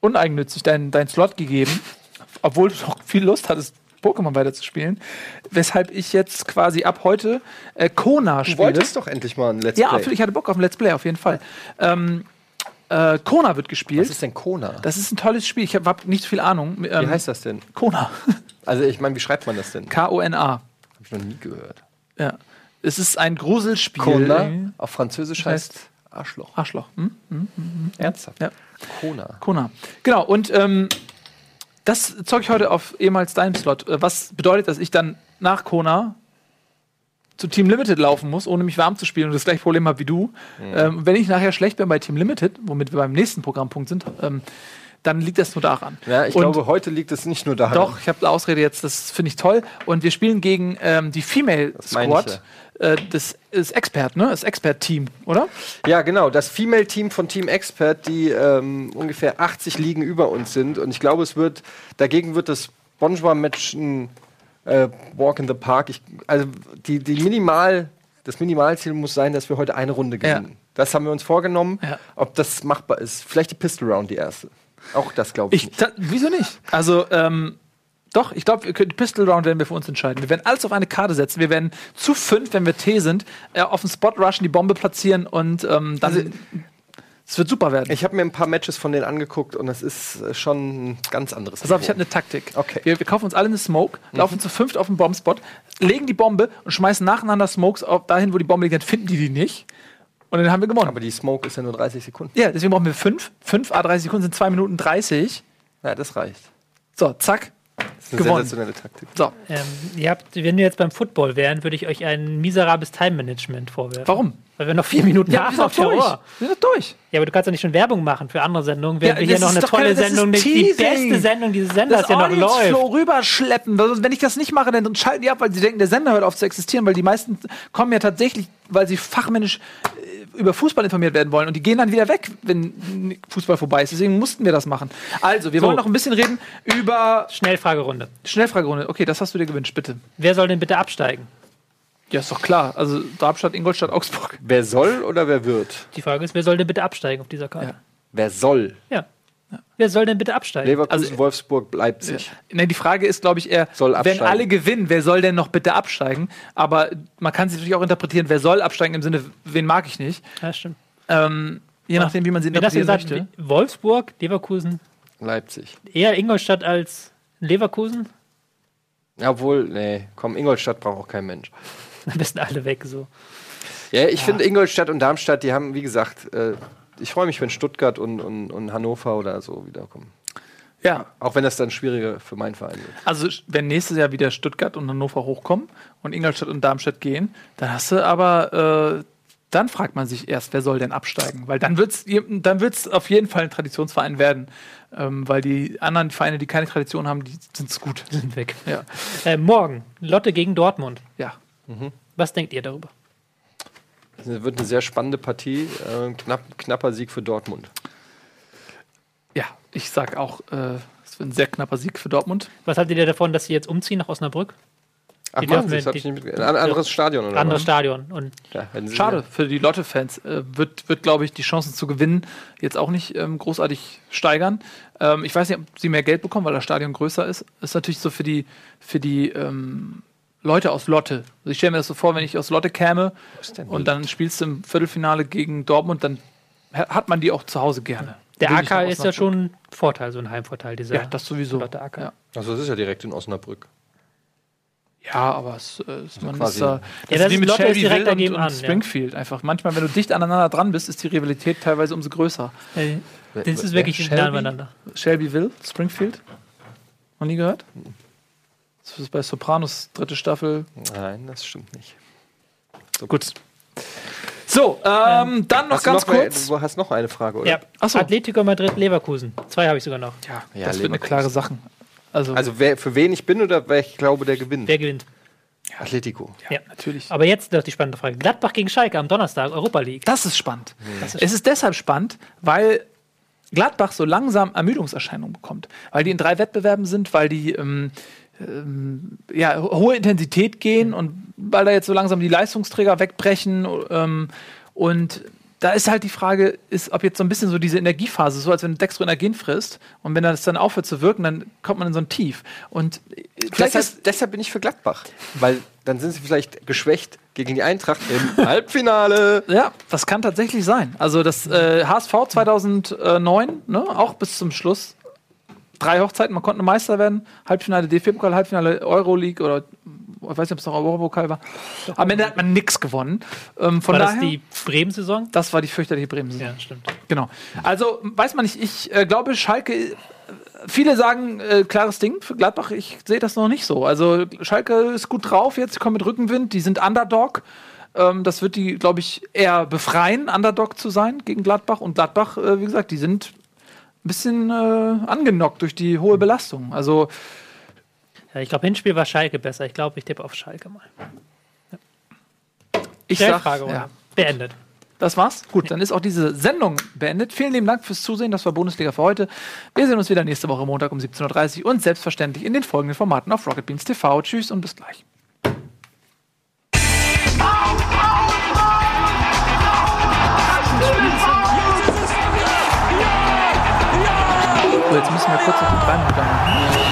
uneigennützig deinen dein Slot gegeben, obwohl du noch viel Lust hattest, Pokémon weiterzuspielen, weshalb ich jetzt quasi ab heute äh, Kona Du spiele. wolltest doch endlich mal ein Let's ja, Play. absolut, ich hatte Bock auf ein Let's Play, auf jeden Fall. Ähm, äh, Kona wird gespielt. Was ist denn Kona? das ist ein tolles Spiel. Ich habe hab nicht so viel Ahnung. Wie Ähm, heißt das denn? Kona. Also ich meine, wie schreibt man das denn? K-O-N-A. Hab ich noch nie gehört. Ja. Es ist ein Gruselspiel. Kona auf Französisch heißt- heißt Arschloch. Arschloch. Hm? Ernsthaft? Ja. Kona. Kona. Genau, und ähm, das zeug ich heute auf ehemals deinen Slot. Äh, Was bedeutet, dass ich dann nach Kona zu Team Limited laufen muss, ohne mich warm zu spielen und das gleiche Problem habe wie du. Ähm, wenn ich nachher schlecht bin bei Team Limited, womit wir beim nächsten Programmpunkt sind, ähm, dann liegt das nur daran. Ja, ich Und- glaube, heute liegt es nicht nur daran. Doch, ich habe eine Ausrede jetzt, das finde ich toll. Und wir spielen gegen ähm, die Female ich Squad. Äh, das ist Expert, ne? Das Expert-Team, oder? Ja, genau. Das Female-Team von Team Expert, die ähm, ungefähr 80 Ligen über uns sind. Und ich glaube, es wird, dagegen wird das SpongeBob-Match ein äh, Walk in the Park. Ich, also die, die Minimal, das Minimalziel muss sein, dass wir heute eine Runde gewinnen. Ja. Das haben wir uns vorgenommen. Ja. Ob das machbar ist. Vielleicht die Pistol Round, die erste. Auch das glaube ich, Ich, nicht. wieso nicht? Also, ähm, doch, ich glaube, wir können die Pistol Round werden wir für uns entscheiden. Wir werden alles auf eine Karte setzen. Wir werden zu fünf, wenn wir T sind, äh, auf den Spot rushen, die Bombe platzieren und ähm, dann. Also- es wird super werden. Ich habe mir ein paar Matches von denen angeguckt und es ist äh, schon ein ganz anderes. Pass auf, ich habe eine Taktik. Okay. Wir, wir kaufen uns alle eine Smoke, laufen zu fünft auf den Bombspot, legen die Bombe und schmeißen nacheinander Smokes auf, dahin, wo die Bombe liegt, dann finden die die nicht. Und dann haben wir gewonnen. Aber die Smoke ist ja nur 30 Sekunden. ja, deswegen brauchen wir fünf. Fünf A 30 Sekunden sind zwei Minuten 30. Ja, das reicht. So, zack. Das ist eine Gewonnen. sensationelle Taktik. So. Ähm, ihr habt, wenn wir jetzt beim Football wären, würde ich euch ein miserables Time-Management vorwerfen. Warum? Weil wir noch vier Minuten Ja, haben wir auf sind der doch durch. Uhr. Wir sind durch. Ja, aber du kannst doch nicht schon Werbung machen für andere Sendungen, während Ja, wir hier noch eine tolle keine- Sendung, die, beste Sendung dieses Senders Das ja noch läuft. Flow rüberschleppen. Wenn ich das nicht mache, dann schalten die ab, weil sie denken, der Sender hört auf zu existieren, weil die meisten kommen ja tatsächlich, weil sie fachmännisch äh, über Fußball informiert werden wollen und die gehen dann wieder weg, wenn Fußball vorbei ist. Deswegen mussten wir das machen. Also, wir So. wollen noch ein bisschen reden über Schnellfragerunde. Schnellfragerunde. Okay, das hast du dir gewünscht, bitte. Wer soll denn bitte absteigen? Ja, ist doch klar. Also Darmstadt, Ingolstadt, Augsburg. Wer soll oder wer wird? Die Frage ist, wer soll denn bitte absteigen auf dieser Karte? Ja. Wer soll? Ja. Wer soll denn bitte absteigen? Leverkusen, Also- Wolfsburg, Leipzig. Nee, die Frage ist, glaube ich, eher, Soll wenn alle gewinnen, wer soll denn noch bitte absteigen? Aber man kann sich natürlich auch interpretieren, wer soll absteigen im Sinne, wen mag ich nicht. Ja, stimmt. Ähm, je nachdem, wie man sie interpretieren gesagt, möchte. Wolfsburg, Leverkusen, Leipzig. eher Ingolstadt als Leverkusen? Ja, Obwohl, nee, komm, Ingolstadt braucht auch kein Mensch. Am besten alle weg so. Ja, ich finde Ingolstadt und Darmstadt, die haben, wie gesagt, äh, ich freue mich, wenn Stuttgart und, und, und Hannover oder so wiederkommen. Ja, Auch wenn das dann schwieriger für meinen Verein wird. also wenn nächstes Jahr wieder Stuttgart und Hannover hochkommen und Ingolstadt und Darmstadt gehen, dann hast du aber, äh, dann fragt man sich erst, wer soll denn absteigen? Weil dann wird es dann wird's auf jeden Fall ein Traditionsverein werden. Ähm, weil die anderen Vereine, die keine Tradition haben, die sind es gut. Sind weg. Ja. Äh, morgen, Lotte gegen Dortmund. ja. Was denkt ihr darüber? Das wird eine sehr spannende Partie. Äh, knapp, knapper Sieg für Dortmund. Ja, ich sag auch, äh, es wird ein sehr knapper Sieg für Dortmund. Was haltet ihr davon, dass sie jetzt umziehen nach Osnabrück? Ach, Die machen Sie, das hab ich nicht Ein anderes Stadion, oder? Anderes was? Stadion. Und Ja, Schade für die Lotte-Fans. Äh, wird, wird glaube ich, die Chancen zu gewinnen jetzt auch nicht ähm, großartig steigern. Ähm, ich weiß nicht, ob sie mehr Geld bekommen, weil das Stadion größer ist. Ist natürlich so für die, für die ähm, Leute aus Lotte. Also ich stelle mir das so vor, wenn ich aus Lotte käme und dann spielst du im Viertelfinale gegen Dortmund, dann ha- hat man die auch zu Hause gerne. Der AK ist ja schon ein Vorteil, so ein Heimvorteil dieser. Ja, das sowieso. Lotte AK. Ja. Also, das ist ja direkt in Osnabrück. Ja, aber es, äh, es, man quasi- ist da. Ja, das ist- Lotte ist direkt daneben und, an, und ja. Springfield einfach. Manchmal, wenn du dicht aneinander dran bist, ist die Rivalität teilweise umso größer. Äh, Das ist wirklich Shelby? nah beieinander. Shelbyville, Springfield. Noch nie gehört? Das ist bei Sopranos dritte Staffel. Nein, das stimmt nicht. Gut. So, ähm, dann noch ganz noch, kurz. Du hast noch eine Frage, oder? Ja. Ach so. Atletico Madrid, Leverkusen. Zwei habe ich sogar noch. Ja, Ja, das wird eine Leverkusen. klare Sache. Also, Also, wer, für wen ich bin oder wer ich glaube, der gewinnt? Wer gewinnt? Atletico. ja, ja. natürlich. Aber jetzt noch die spannende Frage. Gladbach gegen Schalke am Donnerstag, Europa League. Das ist spannend. Das ist es ist deshalb spannend, weil Gladbach so langsam Ermüdungserscheinungen bekommt. Weil die in drei Wettbewerben sind, weil die ähm, ähm, ja, ho- hohe Intensität gehen und weil da jetzt so langsam die Leistungsträger wegbrechen. Ähm, und da ist halt die Frage, ist, ob jetzt so ein bisschen so diese Energiephase, so als wenn du Dextroenergien frisst und wenn das dann aufhört zu wirken, dann kommt man in so ein Tief. Und äh, ist, Deshalb, deshalb bin ich für Gladbach. Weil dann sind sie vielleicht geschwächt gegen die Eintracht im Halbfinale. Ja, das kann tatsächlich sein. Also das äh, HSV 2009, ne, auch bis zum Schluss. Drei Hochzeiten, man konnte Meister werden. Halbfinale DFB-Pokal, Halbfinale Euroleague oder ich weiß nicht, ob es noch Europapokal war. Am Ende hat man nichts gewonnen. Ähm, von War daher, das die Bremen-Saison? das war die fürchterliche bremen Ja, stimmt. Genau. Also weiß man nicht, ich äh, glaube, Schalke, viele sagen, äh, klares Ding für Gladbach, ich sehe das noch nicht so. Also Schalke ist gut drauf jetzt, kommen mit Rückenwind, die sind Underdog. Ähm, das wird die, glaube ich, eher befreien, Underdog zu sein gegen Gladbach. Und Gladbach, äh, wie gesagt, die sind ein bisschen äh, angenockt durch die hohe Belastung. Also Ja, ich glaube, Hinspiel war Schalke besser. Ich glaube, ich tippe auf Schalke mal. ich sag, Frage, ja, Beendet. das war's. Gut, dann ist auch diese Sendung beendet. Vielen lieben Dank fürs Zusehen. Das war Bundesliga für heute. Wir sehen uns wieder nächste Woche Montag um 17.30 Uhr und selbstverständlich in den folgenden Formaten auf Rocket Beans TV. Tschüss und bis gleich. So, jetzt müssen wir kurz auf die drei Minuten machen.